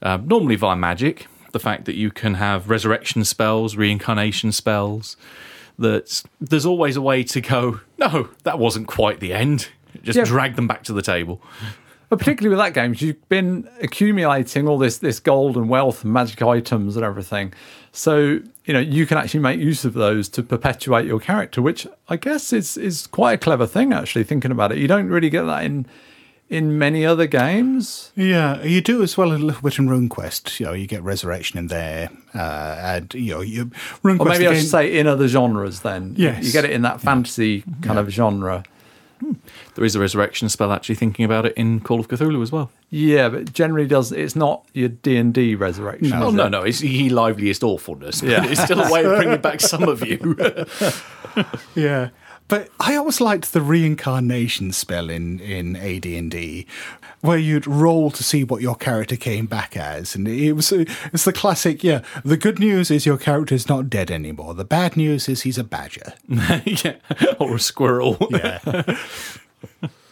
Um, normally via magic the fact that you can have resurrection spells reincarnation spells that there's always a way to go no that wasn't quite the end just Yeah. drag them back to the table But particularly with that game, you've been accumulating all this this gold and wealth and magic items and everything. So you know you can actually make use of those to perpetuate your character, which I guess is is quite a clever thing. Actually, thinking about it, you don't really get that in in many other games. Yeah, you do as well a little bit in RuneQuest. You know, you get resurrection in there, uh, and you know, you RuneQuest. Or maybe I should say in other genres. Then Yes. you get it in that fantasy kind of genre. Hmm. there is a resurrection spell actually thinking about it in call of cthulhu as well Yeah, but generally does it's not your D and D resurrection. No. oh no no it's ye liveliest awfulness but Yeah. it's still a way of bringing back some of you Yeah, but I always liked the reincarnation spell in in AD&D, where you'd roll to see what your character came back as, and it was it's the classic. Yeah, the good news is your character's not dead anymore. The bad news is he's a badger. yeah or a squirrel Yeah.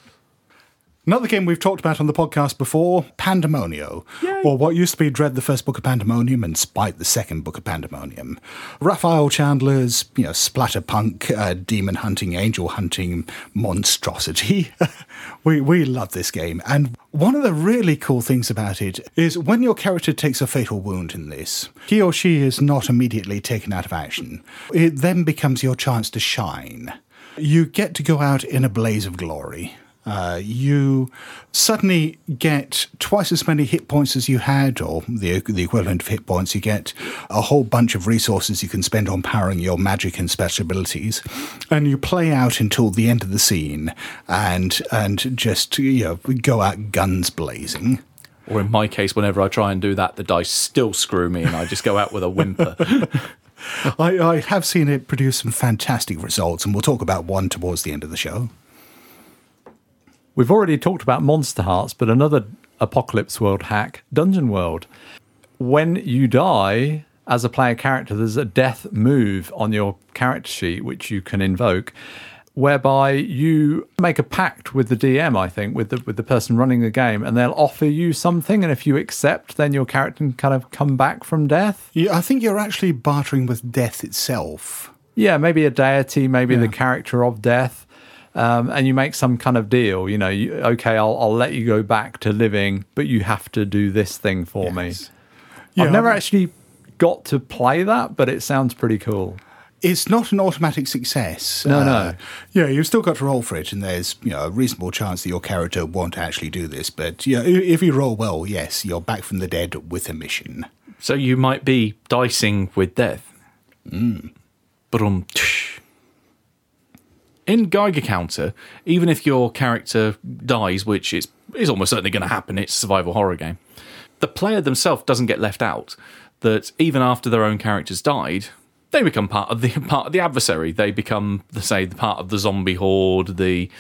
Another game we've talked about on the podcast before, Pandemonio, or what used to be Dread the First Book of Pandemonium and Spite the Second Book of Pandemonium. Rafael Chandler's, you know, splatterpunk, uh, demon hunting, angel hunting monstrosity. we we love this game, and one of the really cool things about it is when your character takes a fatal wound in this, he or she is not immediately taken out of action. It then becomes your chance to shine. You get to go out in a blaze of glory. Uh, you suddenly get twice as many hit points as you had, or the, the equivalent of hit points. You get a whole bunch of resources you can spend on powering your magic and special abilities, and you play out until the end of the scene, and and just you know go out guns blazing. Or in my case, whenever I try and do that, the dice still screw me, and I just go out with a whimper. I, I have seen it produce some fantastic results, and we'll talk about one towards the end of the show. We've already talked about Monster Hearts, but another Apocalypse World hack, Dungeon World. When you die as a player character, there's a death move on your character sheet which you can invoke, whereby you make a pact with the DM, I think, with the with the person running the game, and they'll offer you something, and if you accept, then your character can kind of come back from death. Yeah, I think you're actually bartering with death itself. Yeah, maybe a deity, maybe the character of death. Um, and you make some kind of deal, you know, you, okay, I'll, I'll let you go back to living, but you have to do this thing for Yes. me. Yeah, I've never I- actually got to play that, but it sounds pretty cool. It's not an automatic success. No, Uh, no. Yeah, you've still got to roll for it, and there's you know a reasonable chance that your character won't actually do this. But yeah, if you roll well, yes, you're back from the dead with a mission. so you might be dicing with death. But um, in Geiger Counter, even if your character dies, which is is almost certainly going to happen, it's a survival horror game. The player themselves doesn't get left out. That even after their own characters died, they become part of the part of the adversary. They become, say, the part of the zombie horde, the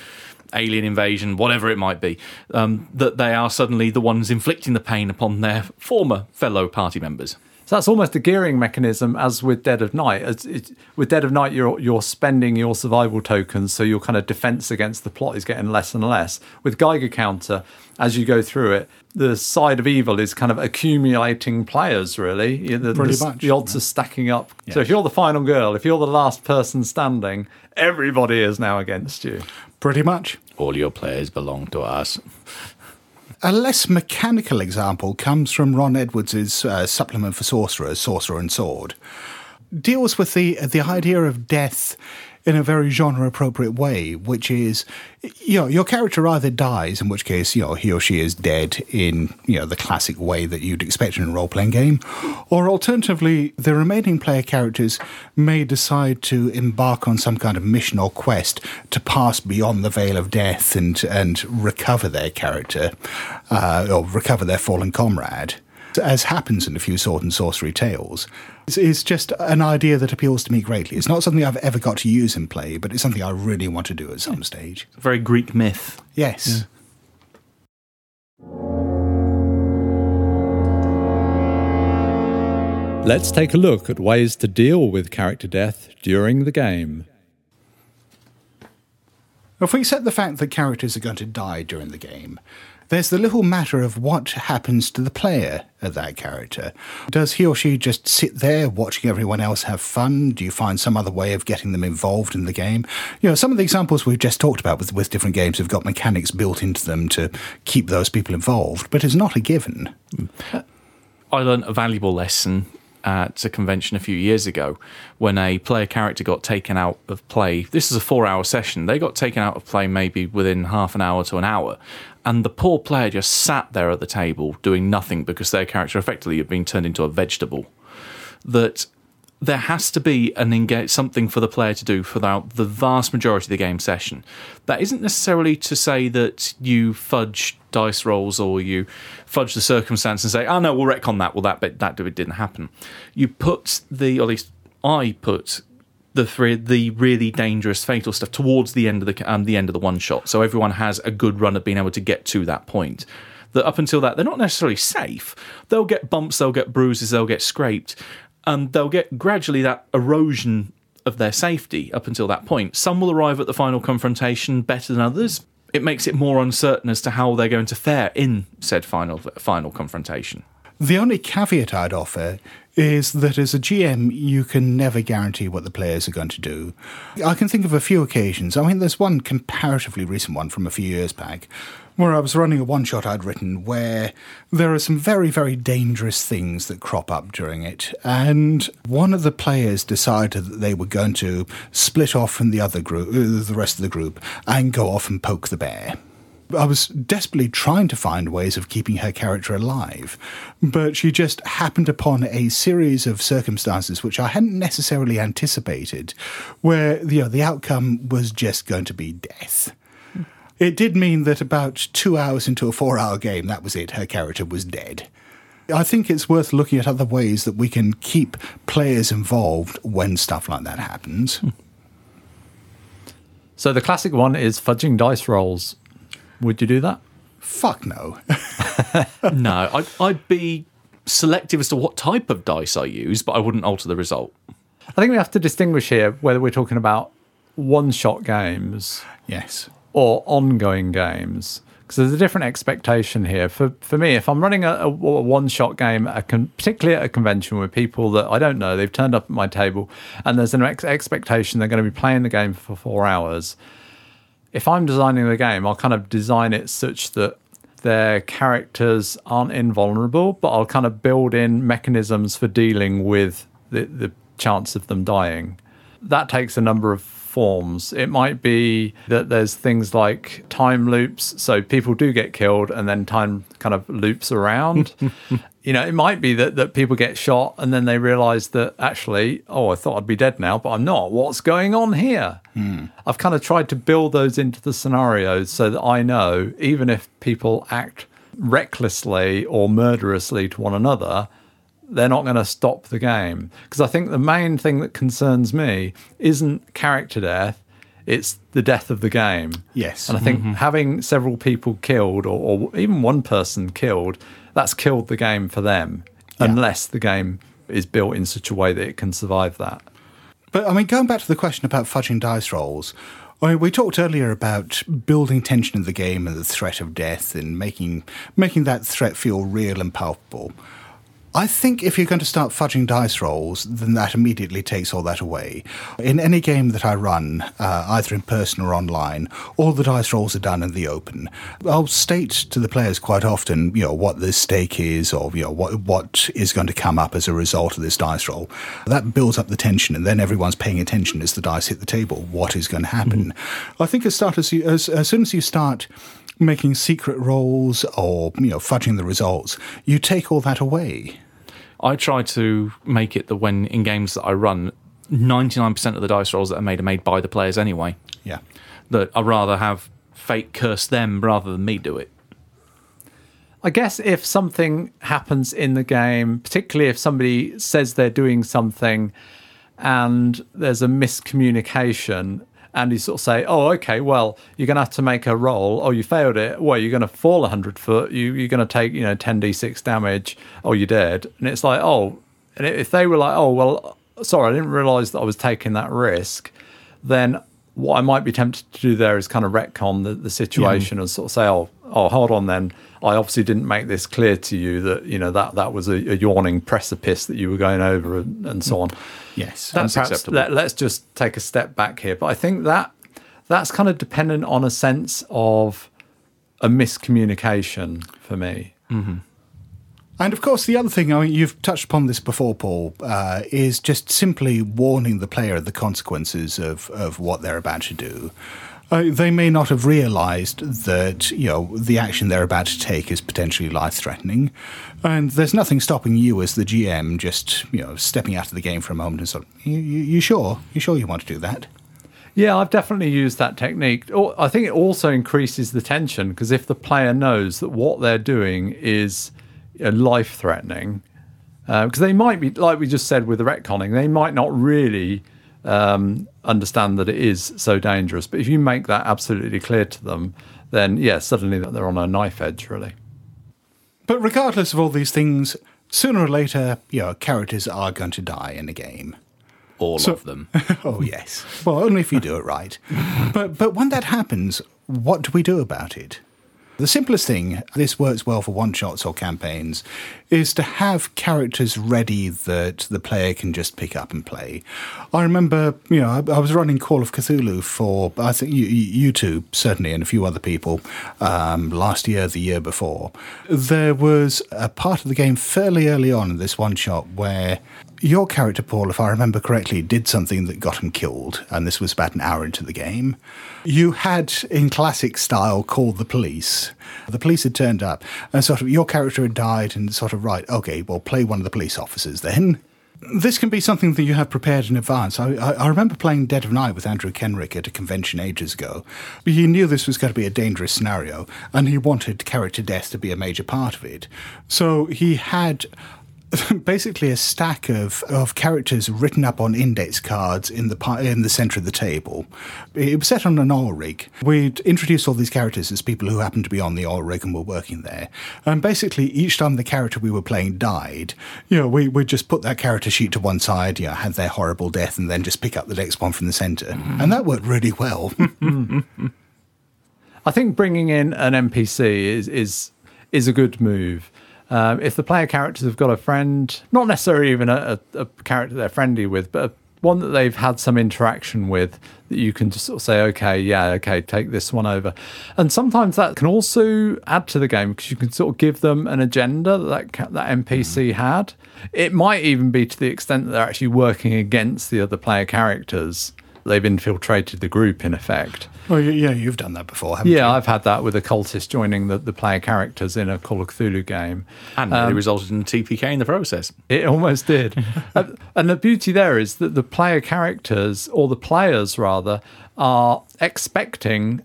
alien invasion, whatever it might be. Um, that they are suddenly the ones inflicting the pain upon their former fellow party members. So that's almost a gearing mechanism, as with Dead of Night. As it, with Dead of Night, you're you're spending your survival tokens, so your kind of defense against the plot is getting less and less. With Geiger Counter, as you go through it, the side of evil is kind of accumulating players. Really, the, Pretty the, much, the odds are stacking up. So if you're the final girl, if you're the last person standing, everybody is now against you. Pretty much. All your players belong to us. A less mechanical example comes from Ron Edwards' uh, supplement for sorcerers, Sorcerer and Sword. Deals with the the idea of death in a very genre appropriate way, which is, you know, your character either dies, in which case, you know, he or she is dead in, you know, the classic way that you'd expect in a role playing game, or alternatively, the remaining player characters may decide to embark on some kind of mission or quest to pass beyond the veil of death and, and recover their character, uh, or recover their fallen comrade as happens in a few sword and sorcery tales. It's, it's just an idea that appeals to me greatly. It's not something I've ever got to use in play, but it's something I really want to do at some stage. It's A very Greek myth. Yes. Let's take a look at ways to deal with character death during the game. If we accept the fact that characters are going to die during the game, there's the little matter of what happens to the player of that character. Does he or she just sit there watching everyone else have fun? Do you find some other way of getting them involved in the game? You know, some of the examples we've just talked about with, with different games have got mechanics built into them to keep those people involved, but it's not a given. I learned a valuable lesson at a convention a few years ago when a player character got taken out of play. This is a four hour session. They got taken out of play maybe within half an hour to an hour. And the poor player just sat there at the table doing nothing because their character effectively had been turned into a vegetable. That there has to be an engage something for the player to do throughout the vast majority of the game session. That isn't necessarily to say that you fudge dice rolls or you fudge the circumstance and say, "Oh no, we'll retcon that." Well, that bit that didn't happen. You put the, or at least I put the three, the really dangerous fatal stuff towards the end of the um, the end of the one shot, so everyone has a good run of being able to get to that point. That up until that, they're not necessarily safe. They'll get bumps, they'll get bruises, they'll get scraped, and they'll get gradually that erosion of their safety up until that point. Some will arrive at the final confrontation better than others. It makes it more uncertain as to how they're going to fare in said final final confrontation. The only caveat I'd offer is that as a GM, you can never guarantee what the players are going to do. I can think of a few occasions. I mean, there's one comparatively recent one from a few years back where I was running a one shot I'd written where there are some very, very dangerous things that crop up during it. And one of the players decided that they were going to split off from the other group, uh, the rest of the group, and go off and poke the bear. I was desperately trying to find ways of keeping her character alive, but she just happened upon a series of circumstances which I hadn't necessarily anticipated, where you know, the outcome was just going to be death. It did mean that about two hours into a four hour game, that was it, her character was dead. I think it's worth looking at other ways that we can keep players involved when stuff like that happens. So the classic one is fudging dice rolls. Would you do that? Fuck no. no, I'd, I'd be selective as to what type of dice I use, but I wouldn't alter the result. I think we have to distinguish here whether we're talking about one shot games yes. or ongoing games. Because there's a different expectation here. For for me, if I'm running a, a, one shot game, a con- particularly at a convention with people that I don't know, they've turned up at my table, and there's an ex- expectation they're going to be playing the game for four hours. If I'm designing the game, I'll kind of design it such that their characters aren't invulnerable, but I'll kind of build in mechanisms for dealing with the, the chance of them dying. That takes a number of forms. It might be that there's things like time loops, so people do get killed and then time kind of loops around. you know, it might be that, that people get shot and then they realize that actually, oh, I thought I'd be dead now, but I'm not. What's going on here? Hmm. I've kind of tried to build those into the scenarios so that I know even if people act recklessly or murderously to one another, they're not going to stop the game. Because I think the main thing that concerns me isn't character death, it's the death of the game. Yes. And I think mm-hmm. having several people killed or, or even one person killed, that's killed the game for them, unless the game is built in such a way that it can survive that. But I mean, going back to the question about fudging dice rolls, I mean, we talked earlier about building tension in the game and the threat of death and making making that threat feel real and palpable. I think if you're going to start fudging dice rolls, then that immediately takes all that away. In any game that I run, uh, either in person or online, all the dice rolls are done in the open. I'll state to the players quite often, you know, what the stake is or, you know, what, what is going to come up as a result of this dice roll. That builds up the tension and then everyone's paying attention as the dice hit the table. What is going to happen? I think as, start as, you, as, as soon as you start making secret rolls or you know fudging the results, you take all that away. I try to make it that when in games that I run, 99% of the dice rolls that are made are made by the players anyway. Yeah. That I'd rather have fate curse them rather than me do it. I guess if something happens in the game, particularly if somebody says they're doing something and there's a miscommunication, and you sort of say, "Oh, okay, well, you're going to have to make a roll. Oh, you failed it. Well, you're going to fall hundred foot. You you're going to take you know ten d6 damage. Oh, you're dead." And it's like, oh, and if they were like, "Oh, well, sorry, I didn't realise that I was taking that risk," then what I might be tempted to do there is kind of retcon the, the situation and sort of say, "Oh, oh, hold on, then." I obviously didn't make this clear to you that you know that that was a, a yawning precipice that you were going over and, and so on. Yes. That's perhaps acceptable. Let, let's just take a step back here. But I think that that's kind of dependent on a sense of a miscommunication for me. And of course, the other thing, I mean, you've touched upon this before, Paul, uh, is just simply warning the player of the consequences of, of what they're about to do. Uh, they may not have realised that you know the action they're about to take is potentially life-threatening, and there's nothing stopping you as the GM just you know stepping out of the game for a moment and sort of, you, you, sure? You sure you want to do that? Yeah, I've definitely used that technique. I think it also increases the tension because if the player knows that what they're doing is uh, life threatening, because they might be, like we just said with the retconning, they might not really um, understand that it is so dangerous. But if you make that absolutely clear to them, then yeah, suddenly they're on a knife edge, really. But regardless of all these things, sooner or later, you know, characters are going to die in a game. All So- of them. Oh yes. Well, only if you do it right. But but when that happens, what do we do about it? The simplest thing, this works well for one shots or campaigns, is to have characters ready that the player can just pick up and play. I remember, you know, I, I was running Call of Cthulhu for, I think, you, you two, certainly, and a few other people um, last year, the year before. There was a part of the game fairly early on in this one shot where your character, Paul, if I remember correctly, did something that got him killed, and this was about an hour into the game. You had, in classic style, called the police. The police had turned up, and sort of your character had died, and sort of, right, okay, well, play one of the police officers then. This can be something that you have prepared in advance. I, I, I remember playing Dead of Night with Andrew Kenrick at a convention ages ago. He knew this was going to be a dangerous scenario, and he wanted character death to be a major part of it. So he had basically a stack of, of characters written up on index cards in the in the center of the table. It was set on an oil rig. We'd introduced all these characters as people who happened to be on the oil rig and were working there. And basically, each time the character we were playing died, you know, we would just put that character sheet to one side, you know, had their horrible death, and then just pick up the next one from the center. Mm-hmm. And that worked really well. I think bringing in an NPC is is is a good move. Um, if the player characters have got a friend, not necessarily even a, a, a character they're friendly with, but a, one that they've had some interaction with, that you can just sort of say, okay, yeah, okay, take this one over. And sometimes that can also add to the game because you can sort of give them an agenda that that, that NPC had. It might even be to the extent that they're actually working against the other player characters. They've infiltrated the group in effect. well, yeah, you've done that before, haven't you? Yeah, I've had that with a cultist joining the, the player characters in a Call of Cthulhu game. And nearly resulted in a TPK in the process. It almost did. Uh, and the beauty there is that the player characters, or the players rather, are expecting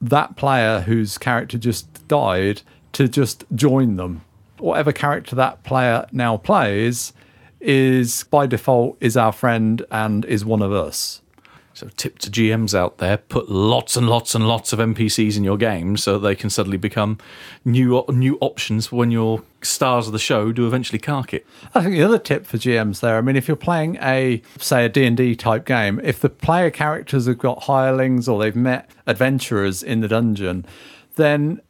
that player whose character just died to just join them. Whatever character that player now plays is by default is our friend and is one of us. So, tip to GMs out there: put lots and lots and lots of NPCs in your game, so they can suddenly become new new options for when your stars of the show do eventually cark it. I think the other tip for GMs there, I mean, if you're playing a, say, a D&D type game, if the player characters have got hirelings or they've met adventurers in the dungeon, then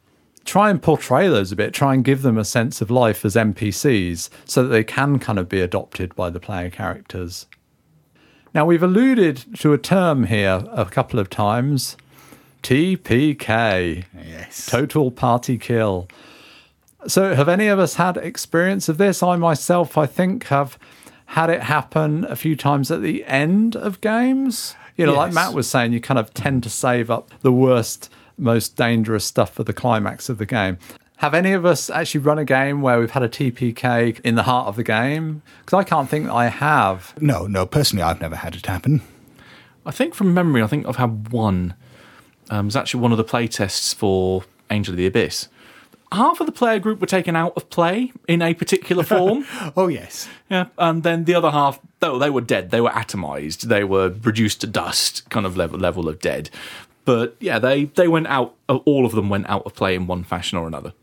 try and portray those a bit, try and give them a sense of life as NPCs so that they can kind of be adopted by the player characters. Now, we've alluded to a term here a couple of times TPK. Yes. Total Party Kill. So, have any of us had experience of this? I myself, I think, have had it happen a few times at the end of games. You know, like Matt was saying, you kind of tend to save up the worst, most dangerous stuff for the climax of the game. Have any of us actually run a game where we've had a TPK in the heart of the game? Because I can't think that I have. No, no, personally, I've never had it happen. I think from memory, I think I've had one. Um, it was actually one of the play tests for Angel of the Abyss. Half of the player group were taken out of play in a particular form. Oh, yes. Yeah, and then the other half, though they were dead, they were atomized, they were reduced to dust, kind of level level of dead. But yeah, they they went out. All of them went out of play in one fashion or another.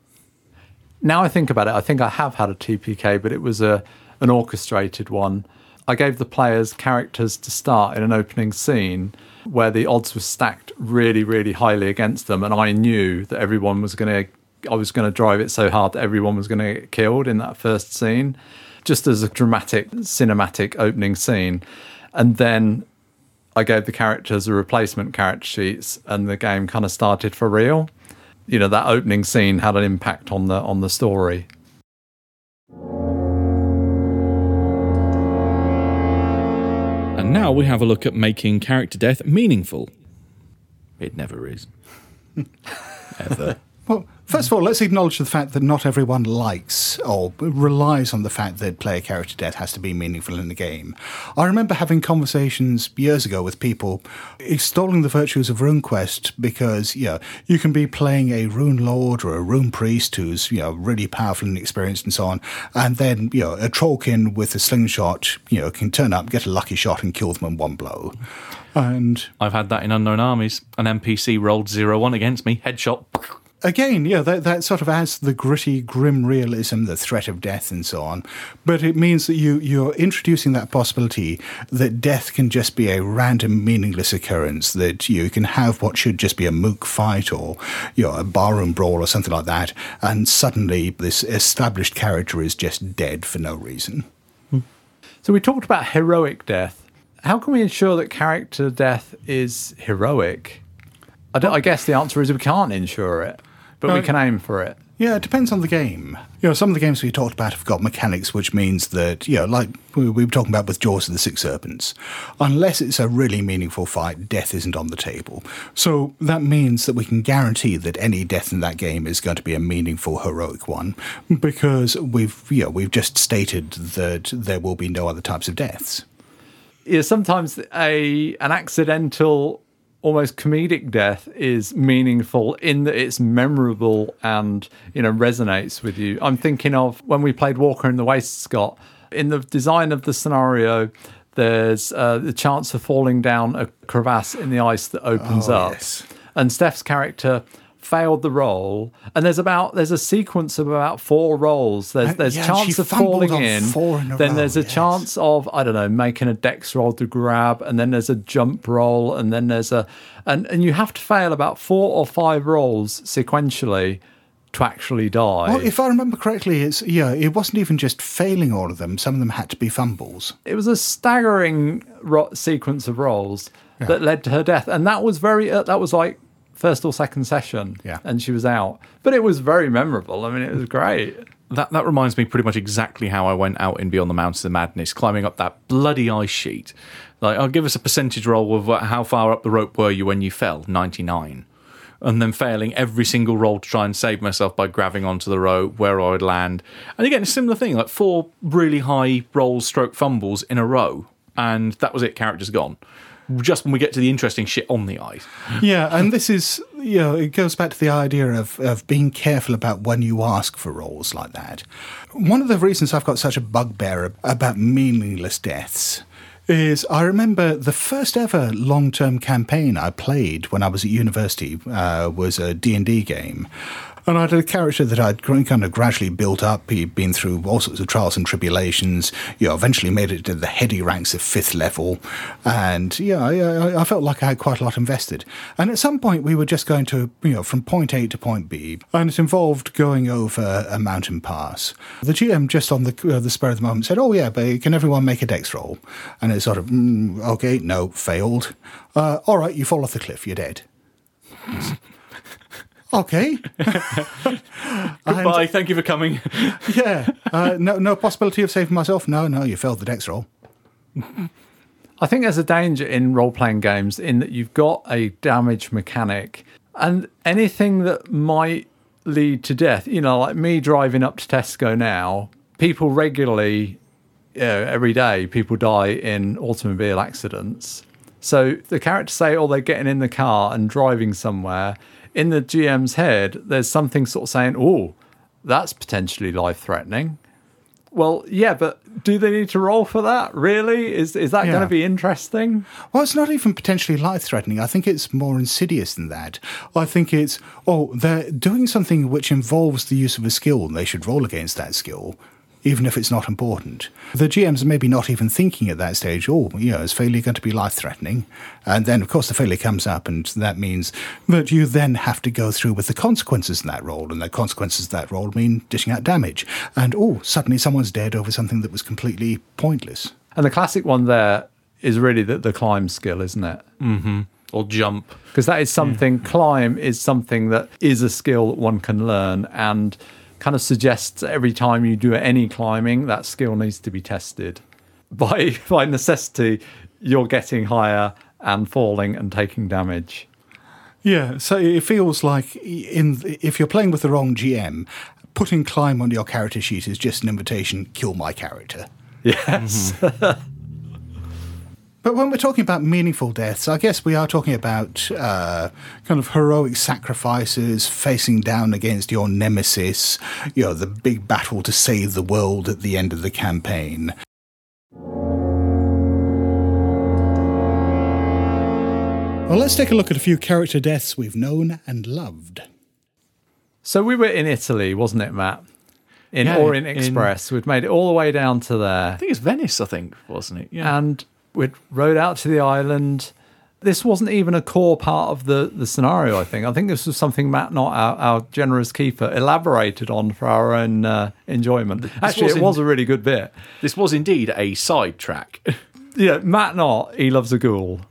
Now I think about it, I think I have had a TPK, but it was a an orchestrated one. I gave the players characters to start in an opening scene where the odds were stacked really, really highly against them, and I knew that everyone was going to. I was going to drive it so hard that everyone was going to get killed in that first scene, just as a dramatic, cinematic opening scene, and then I gave the characters a replacement character sheets, and the game kind of started for real. You know, that opening scene had an impact on the on the story. And now we have a look at making character death meaningful. It never is. Ever. Well, first of all, let's acknowledge the fact that not everyone likes or relies on the fact that player character death has to be meaningful in the game. I remember having conversations years ago with people extolling the virtues of RuneQuest because, you know, you can be playing a rune lord or a rune priest who's, you know, really powerful and experienced and so on, and then, you know, a trollkin with a slingshot, you know, can turn up, get a lucky shot and kill them in one blow. And I've had that in Unknown Armies. An NPC rolled zero one against me, headshot. Again, yeah, that, that sort of adds the gritty, grim realism, the threat of death, and so on. But it means that you you're introducing that possibility that death can just be a random, meaningless occurrence. That you can have what should just be a mook fight or you know a barroom brawl or something like that, and suddenly this established character is just dead for no reason. Hmm. So we talked about heroic death. How can we ensure that character death is heroic? I, I guess the answer is we can't ensure it, but we can aim for it. Yeah, it depends on the game. You know, some of the games we talked about have got mechanics, which means that, you know, like we we were talking about with Jaws of the Six Serpents, unless it's a really meaningful fight, death isn't on the table. So that means that we can guarantee that any death in that game is going to be a meaningful, heroic one, because we've, you know, we've just stated that there will be no other types of deaths. Yeah, sometimes a an accidental, almost comedic death is meaningful in that it's memorable and you know resonates with you. I'm thinking of when we played Walker in the Waste Scott. In the design of the scenario, there's uh, the chance of falling down a crevasse in the ice that opens Oh, up, yes. and Steph's character failed the roll and there's about there's a sequence of about four rolls there's Uh, there's yeah, chance of falling in in then row, there's a yes. chance of I don't know making a dex roll to grab, and then there's a jump roll, and then there's a and and you have to fail about four or five rolls sequentially to actually die. Well, if I remember correctly, it's, yeah, it wasn't even just failing all of them, some of them had to be fumbles. it was a staggering ro- sequence of rolls that led to her death, and that was very uh, that was like first or second session, Yeah. and she was out. But it was very memorable. I mean, it was great. That that reminds me pretty much exactly how I went out in Beyond the Mountains of Madness, climbing up that bloody ice sheet. Like, I'll give us a percentage roll of how far up the rope were you when you fell, ninety nine, and then failing every single roll to try and save myself by grabbing onto the rope where I would land. And again, a similar thing, like four really high rolls, stroke fumbles in a row, and that was it. Character's gone. Just when we get to the interesting shit on the ice. Yeah, and this is, you know, it goes back to the idea of, of being careful about when you ask for roles like that. One of the reasons I've got such a bugbear about meaningless deaths is I remember the first ever long-term campaign I played when I was at university uh, was a D&D game. And I had a character that I'd kind of gradually built up. He'd been through all sorts of trials and tribulations. You know, eventually made it to the heady ranks of fifth level, and yeah, I, I, felt like I had quite a lot invested. And at some point, we were just going to, you know, from point A to point B, and it involved going over a mountain pass. The GM just on the uh, the spur of the moment said, "Oh yeah, but can everyone make a dex roll?" And it's sort of, mm, okay, no, failed. Uh, all right, you fall off the cliff, you're dead. Okay. Goodbye, thank you for coming. Yeah. Uh, no, no possibility of saving myself. No, no, you failed the dex roll. I think there's a danger in role playing games in that you've got a damage mechanic and anything that might lead to death, you know, like me driving up to Tesco now, people regularly, you know, every day, people die in automobile accidents. So the characters say, oh, they're getting in the car and driving somewhere. In the GM's head, there's something sort of saying, oh, that's potentially life threatening. Well, yeah, but do they need to roll for that? Really? Is is that going to be interesting? Well, it's not even potentially life threatening. I think it's more insidious than that. I think it's, oh, they're doing something which involves the use of a skill and they should roll against that skill, even if it's not important. The GMs are maybe not even thinking at that stage, oh, you know, is failure going to be life threatening? And then, of course, the failure comes up, and that means that you then have to go through with the consequences in that roll. And the consequences of that roll mean dishing out damage. And, oh, suddenly someone's dead over something that was completely pointless. And the classic one there is really the, the climb skill, isn't it? Mm-hmm. or jump. Because that is something, climb is something that is a skill that one can learn and kind of suggests every time you do any climbing, that skill needs to be tested. By, by necessity, you're getting higher and falling and taking damage. Yeah, so it feels like in if you're playing with the wrong GM, putting climb on your character sheet is just an invitation. Kill my character. Yes. Mm-hmm. But when we're talking about meaningful deaths, I guess we are talking about uh, kind of heroic sacrifices, facing down against your nemesis, you know, the big battle to save the world at the end of the campaign. Well, let's take a look at a few character deaths we've known and loved. So we were in Italy, wasn't it, Matt? In Yeah, or in in- Express. We'd made it all the way down to there. I think it's Venice, I think, wasn't it? Yeah. and we'd rode out to the island. This wasn't even a core part of the, the scenario, I think. I think this was something Matt Not, our, our generous keeper, elaborated on for our own uh, enjoyment. Actually, was it in- was a really good bit. this was indeed a sidetrack. Yeah, Matt Not, he loves a ghoul.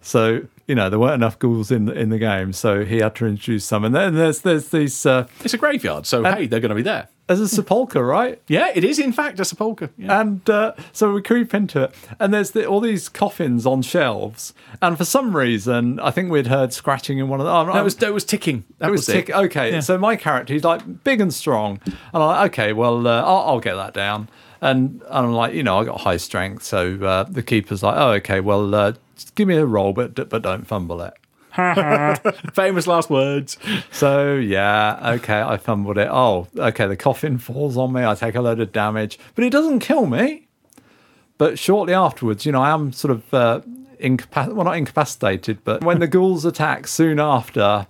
So, you know, there weren't enough ghouls in, in the game, so he had to introduce some. And then there's, there's these, uh, it's a graveyard, so hey, they're going to be there. There's a sepulchre, right? Yeah, it is in fact a sepulchre. Yeah. And uh, so we creep into it, and there's the, all these coffins on shelves. And for some reason, I think we'd heard scratching in one of them. that was that was ticking. That it was was, tick. it. Okay, Yeah. so my character, he's like big and strong, and I'm like, okay, well, uh, I'll, I'll get that down. And, and I'm like, you know, I got high strength, so uh, the keeper's like, oh, okay, well, uh, just give me a roll, but but don't fumble it. Famous last words. So yeah, okay, I fumbled it. Oh, okay, the coffin falls on me. I take a load of damage, but it doesn't kill me. But shortly afterwards, you know, I am sort of uh, incapac- well, not incapacitated, but when the ghouls attack soon after,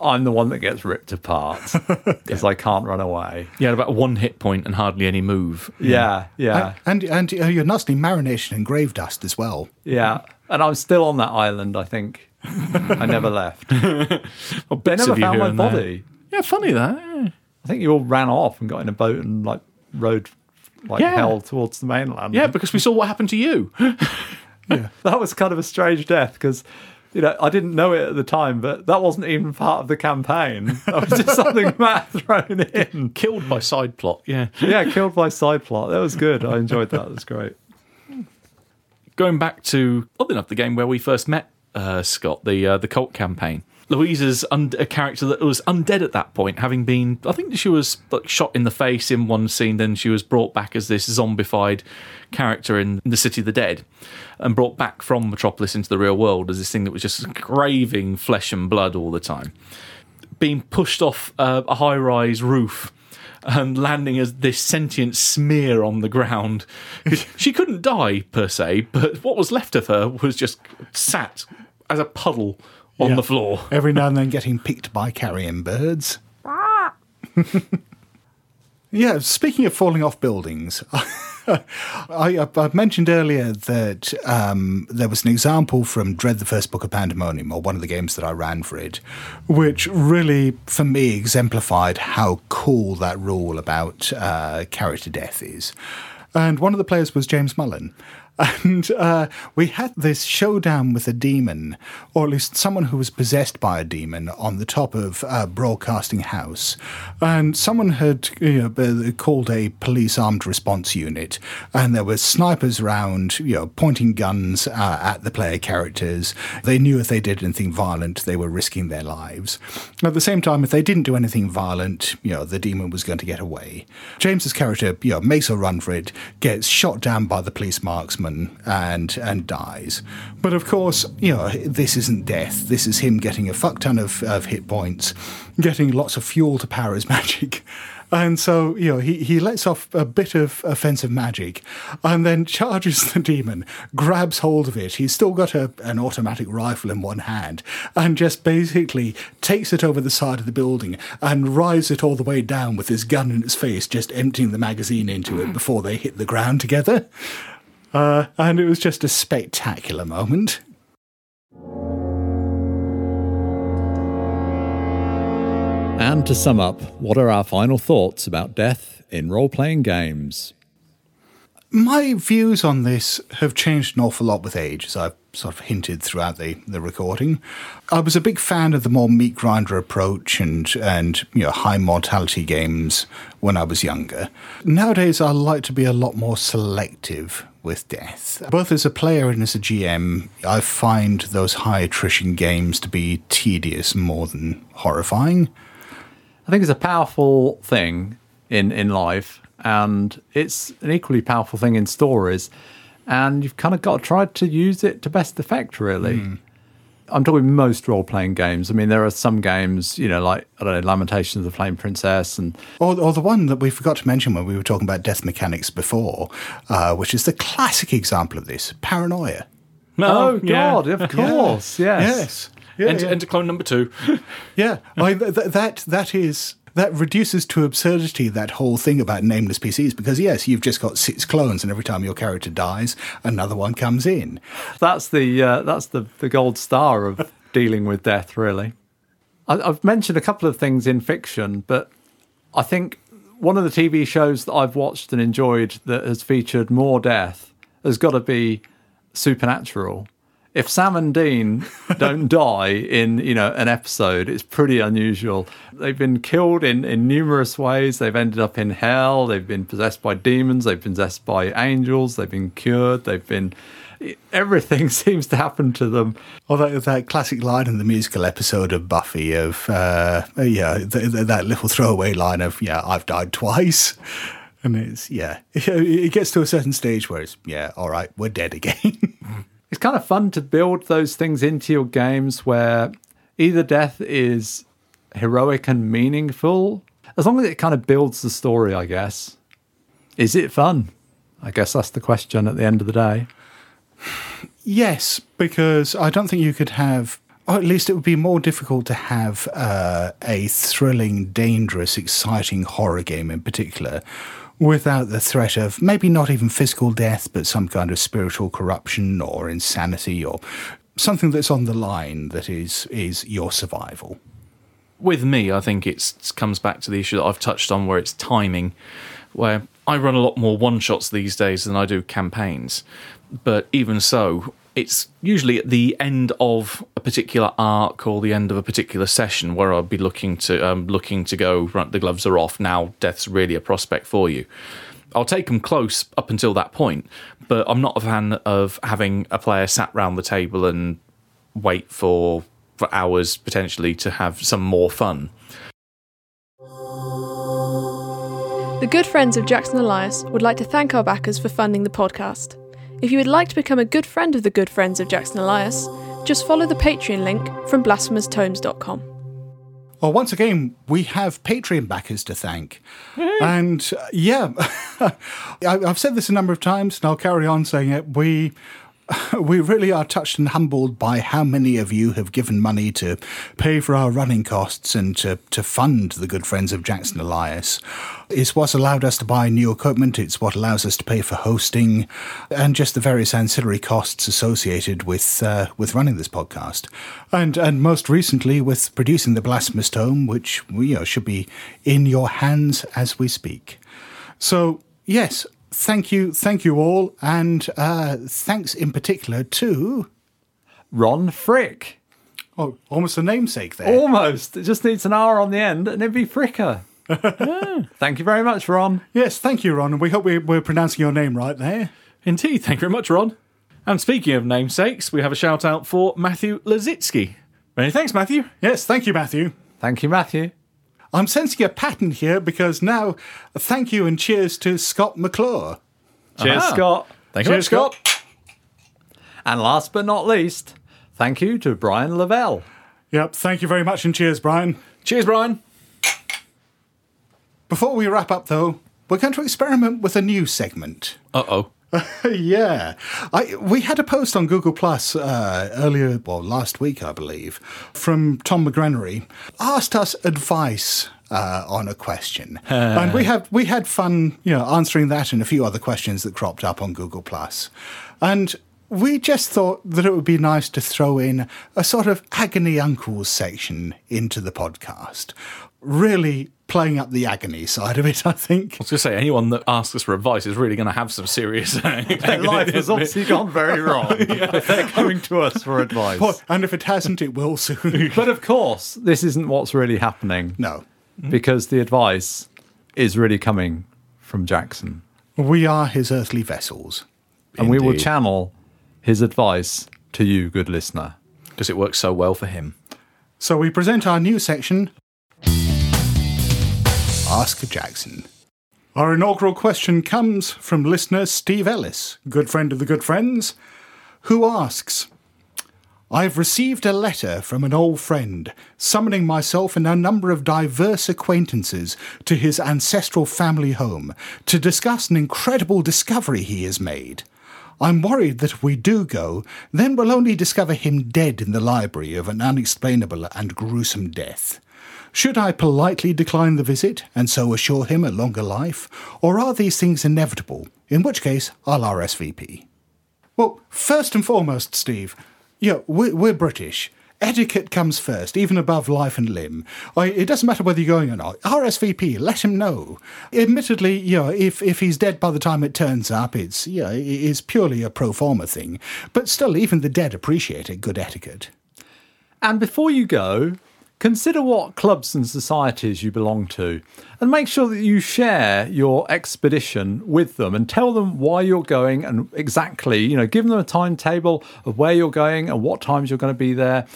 I'm the one that gets ripped apart because I can't run away. Yeah, about one hit point and hardly any move. Yeah, yeah, And and uh, you're nicely marination in grave dust as well. yeah. And I'm still on that island. I think I never left. They Bits never of you found here my and there. body. Yeah, funny that. yeah. I think you all ran off and got in a boat and like rode like Yeah. hell towards the mainland. Yeah, because we saw what happened to you. that was kind of a strange death because you know I didn't know it at the time, but that wasn't even part of the campaign. That was just something Matt thrown in. Killed by side plot. Yeah. Yeah, killed by side plot. That was good. I enjoyed that. It was great. Going back to oddly enough the game where we first met uh, Scott, the uh, the Kult campaign. Louisa's un- a character that was undead at that point, having been I think she was like shot in the face in one scene. Then she was brought back as this zombified character in the City of the Dead, and brought back from Metropolis into the real world as this thing that was just craving flesh and blood all the time. being pushed off uh, a high rise roof and landing as this sentient smear on the ground. she couldn't die per se, but what was left of her was just sat as a puddle on Yeah. the floor. Every now and then getting picked by carrion birds. yeah, speaking of falling off buildings, I, I, I mentioned earlier that um, there was an example from Dread the First Book of Pandemonium, or one of the games that I ran for it, which really, for me, exemplified how cool that rule about uh, character death is. And one of the players was James Mullen. And uh, we had this showdown with a demon, or at least someone who was possessed by a demon, on the top of uh, Broadcasting House. And someone had you know, called a police armed response unit, and there were snipers around, you know, pointing guns uh, at the player characters. They knew if they did anything violent, they were risking their lives. At the same time, if they didn't do anything violent, you know, the demon was going to get away. James's character, you know, makes a run for it, gets shot down by the police marksman, and and dies. But of course, you know, this isn't death. This is him getting a fuck ton of, of hit points, getting lots of fuel to power his magic. And so, you know, he, he lets off a bit of offensive magic and then charges the demon, grabs hold of it. He's still got a, an automatic rifle in one hand and just basically takes it over the side of the building and rides it all the way down with his gun in its face, just emptying the magazine into it hmm. before they hit the ground together. Uh, and it was just a spectacular moment. And to sum up, what are our final thoughts about death in role playing games? My views on this have changed an awful lot with age, as I've sort of hinted throughout the, the recording. I was a big fan of the more meat grinder approach and, and you know high mortality games when I was younger. Nowadays, I like to be a lot more selective with death. Both as a player and as a GM, I find those high attrition games to be tedious more than horrifying. I think it's a powerful thing in, in life, and it's an equally powerful thing in stories. And you've kind of got to try to use it to best effect, really. Hmm. I'm talking most role playing games. I mean, there are some games, you know, like, I don't know, Lamentations of the Flame Princess, and Or, or the one that we forgot to mention when we were talking about death mechanics before, uh, which is the classic example of this paranoia. oh, yeah. God, of course, yes. Yes. Yeah, Enter, yeah. enter clone number two. Yeah, I, th- th- that that is that reduces to absurdity that whole thing about nameless PCs because yes, you've just got six clones, and every time your character dies, another one comes in. That's the uh, that's the the gold star of dealing with death, really. I, I've mentioned a couple of things in fiction, but I think one of the TV shows that I've watched and enjoyed that has featured more death has got to be Supernatural. If Sam and Dean don't die in you know an episode, it's pretty unusual. They've been killed in in numerous ways. They've ended up in hell. They've been possessed by demons. They've been possessed by angels. They've been cured. They've been everything seems to happen to them. Or that, that classic line in the musical episode of Buffy of, uh, yeah, th- th- that little throwaway line of, yeah, I've died twice. And it's, yeah, it gets to a certain stage where it's, yeah, all right, we're dead again. It's kind of fun to build those things into your games where either death is heroic and meaningful, as long as it kind of builds the story, I guess. Is it fun? I guess that's the question at the end of the day. Yes, because I don't think you could have, or at least it would be more difficult to have uh, a thrilling, dangerous, exciting horror game in particular without the threat of maybe not even physical death, but some kind of spiritual corruption or insanity or something that's on the line that is is your survival. with me, I think it comes back to the issue that I've touched on, where it's timing. Where I run a lot more one shots these days than I do campaigns, but even so, it's usually at the end of a particular arc or the end of a particular session where I'll be looking to um, looking to go. Right, the gloves are off now. Death's really a prospect for you. I'll take them close up until that point, but I'm not a fan of having a player sat round the table and wait for for hours potentially to have some more fun. The good friends of Jackson Elias would like to thank our backers for funding the podcast. If you would like to become a good friend of the good friends of Jackson Elias, just follow the Patreon link from blasphemoustomes.com. Well, once again, we have Patreon backers to thank. And uh, yeah, I- I've said this a number of times and I'll carry on saying it. We. We really are touched and humbled by how many of you have given money to pay for our running costs and to, to fund the good friends of Jackson Elias. It's what's allowed us to buy new equipment, it's what allows us to pay for hosting and just the various ancillary costs associated with uh, with running this podcast. And and most recently with producing the Blasphemous Tome, which you know, should be in your hands as we speak. So, yes, thank you, thank you all, and uh, thanks in particular to Ron Frick. oh, almost a namesake there. Almost. It just needs an R on the end and it'd be Fricker. Yeah. Thank you very much, Ron. Yes, thank you, Ron, and we hope we, we're pronouncing your name right there. Indeed, thank you very much, Ron. And speaking of namesakes, we have a shout out for Matthew Lazitsky. Many thanks, Matthew. Yes, thank you, Matthew. Thank you, Matthew. I'm sensing a pattern here because now, thank you and cheers to Scott McClure. Cheers, Aha. Scott. Thank you, very much, Scott. And last but not least, thank you to Brian Lavelle. Yep, thank you very much and cheers, Brian. Cheers, Brian. Before we wrap up, though, we're going to experiment with a new segment. Uh oh. yeah, I, we had a post on Google Plus uh, earlier, well, last week, I believe, from Tom McGrenery, asked us advice uh, on a question, and we have we had fun, you know, answering that and a few other questions that cropped up on Google Plus, and. We just thought that it would be nice to throw in a sort of agony uncles section into the podcast. Really playing up the agony side of it, I think. I was going to say, anyone that asks us for advice is really going to have some serious. Their life has obviously gone very wrong if they're coming to us for advice. And if it hasn't, it will soon. But of course, this isn't what's really happening no. Mm-hmm. because the advice is really coming from Jackson. We are his earthly vessels. And we will channel his advice to you, good listener. Because it works so well for him. So we present our new section Ask Jackson. Our inaugural question comes from listener Steve Ellis, good friend of the good friends, who asks I've received a letter from an old friend summoning myself and a number of diverse acquaintances to his ancestral family home to discuss an incredible discovery he has made. I'm worried that if we do go, then we'll only discover him dead in the library of an unexplainable and gruesome death. Should I politely decline the visit and so assure him a longer life? Or are these things inevitable? In which case, I'll RSVP. Well, first and foremost, Steve, yeah, we're, we're British. Etiquette comes first, even above life and limb. It doesn't matter whether you're going or not. RSVP, let him know. Admittedly, you know, if, if he's dead by the time it turns up, it's, you know, it's purely a pro forma thing. But still, even the dead appreciate a good etiquette. And before you go, consider what clubs and societies you belong to and make sure that you share your expedition with them and tell them why you're going and exactly, you know, give them a timetable of where you're going and what times you're going to be there.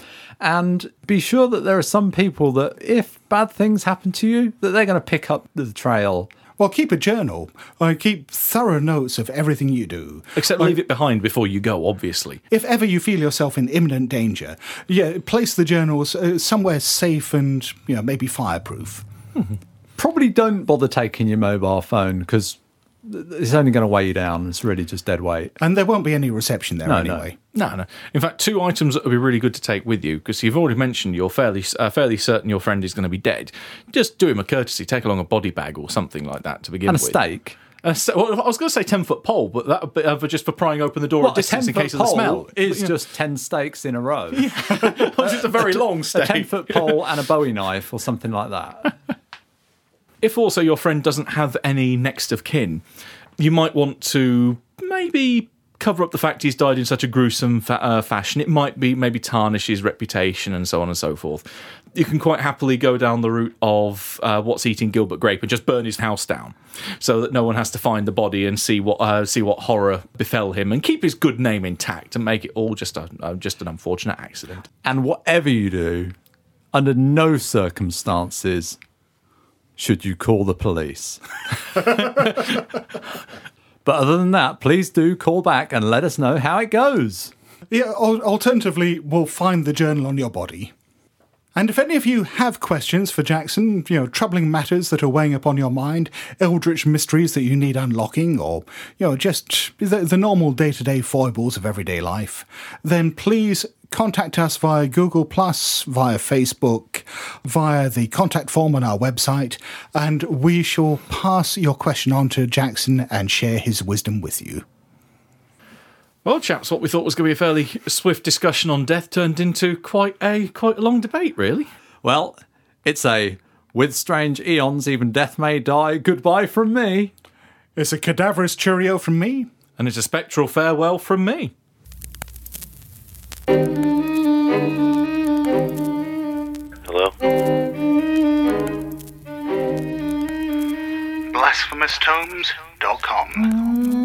And be sure that there are some people that, if bad things happen to you, that they're going to pick up the trail. Well, keep a journal. I keep thorough notes of everything you do. Except leave it behind before you go, obviously. If ever you feel yourself in imminent danger, yeah, place the journals uh, somewhere safe and you know maybe fireproof. Probably don't bother taking your mobile phone because it's only going to weigh you down. It's really just dead weight. And there won't be any reception there No, no. anyway. No, no. In fact, two items that would be really good to take with you because you've already mentioned you're fairly uh, fairly certain your friend is going to be dead. Just do him a courtesy. Take along a body bag or something like that to begin And a with. steak. A sta- well, I was going to say ten foot pole, but that would be uh, for just for prying open the door What, at distance in case of the smell. pole is just 10 stakes in a row. it's just a very long a 10 foot pole and a bowie knife or something like that. If also your friend doesn't have any next of kin, you might want to maybe cover up the fact he's died in such a gruesome fa- uh, fashion. It might be maybe tarnish his reputation and so on and so forth. You can quite happily go down the route of uh, what's eating Gilbert Grape and just burn his house down, so that no one has to find the body and see what uh, see what horror befell him, and keep his good name intact and make it all just a just an unfortunate accident. And whatever you do, under no circumstances should you call the police. but other than that, please do call back and let us know how it goes. Yeah, alternatively, we'll find the journal on your body. And if any of you have questions for Jackson, you know, troubling matters that are weighing upon your mind, eldritch mysteries that you need unlocking, or, you know, just the, the normal day to day foibles of everyday life, then please contact us via Google, Plus, via Facebook, via the contact form on our website, and we shall pass your question on to Jackson and share his wisdom with you. Well, chaps, what we thought was going to be a fairly swift discussion on death turned into quite a quite a long debate, really. Well, it's a with strange eons, even death may die. Goodbye from me. It's a cadaverous cheerio from me. And it's a spectral farewell from me. Hello? BlasphemousTomes.com.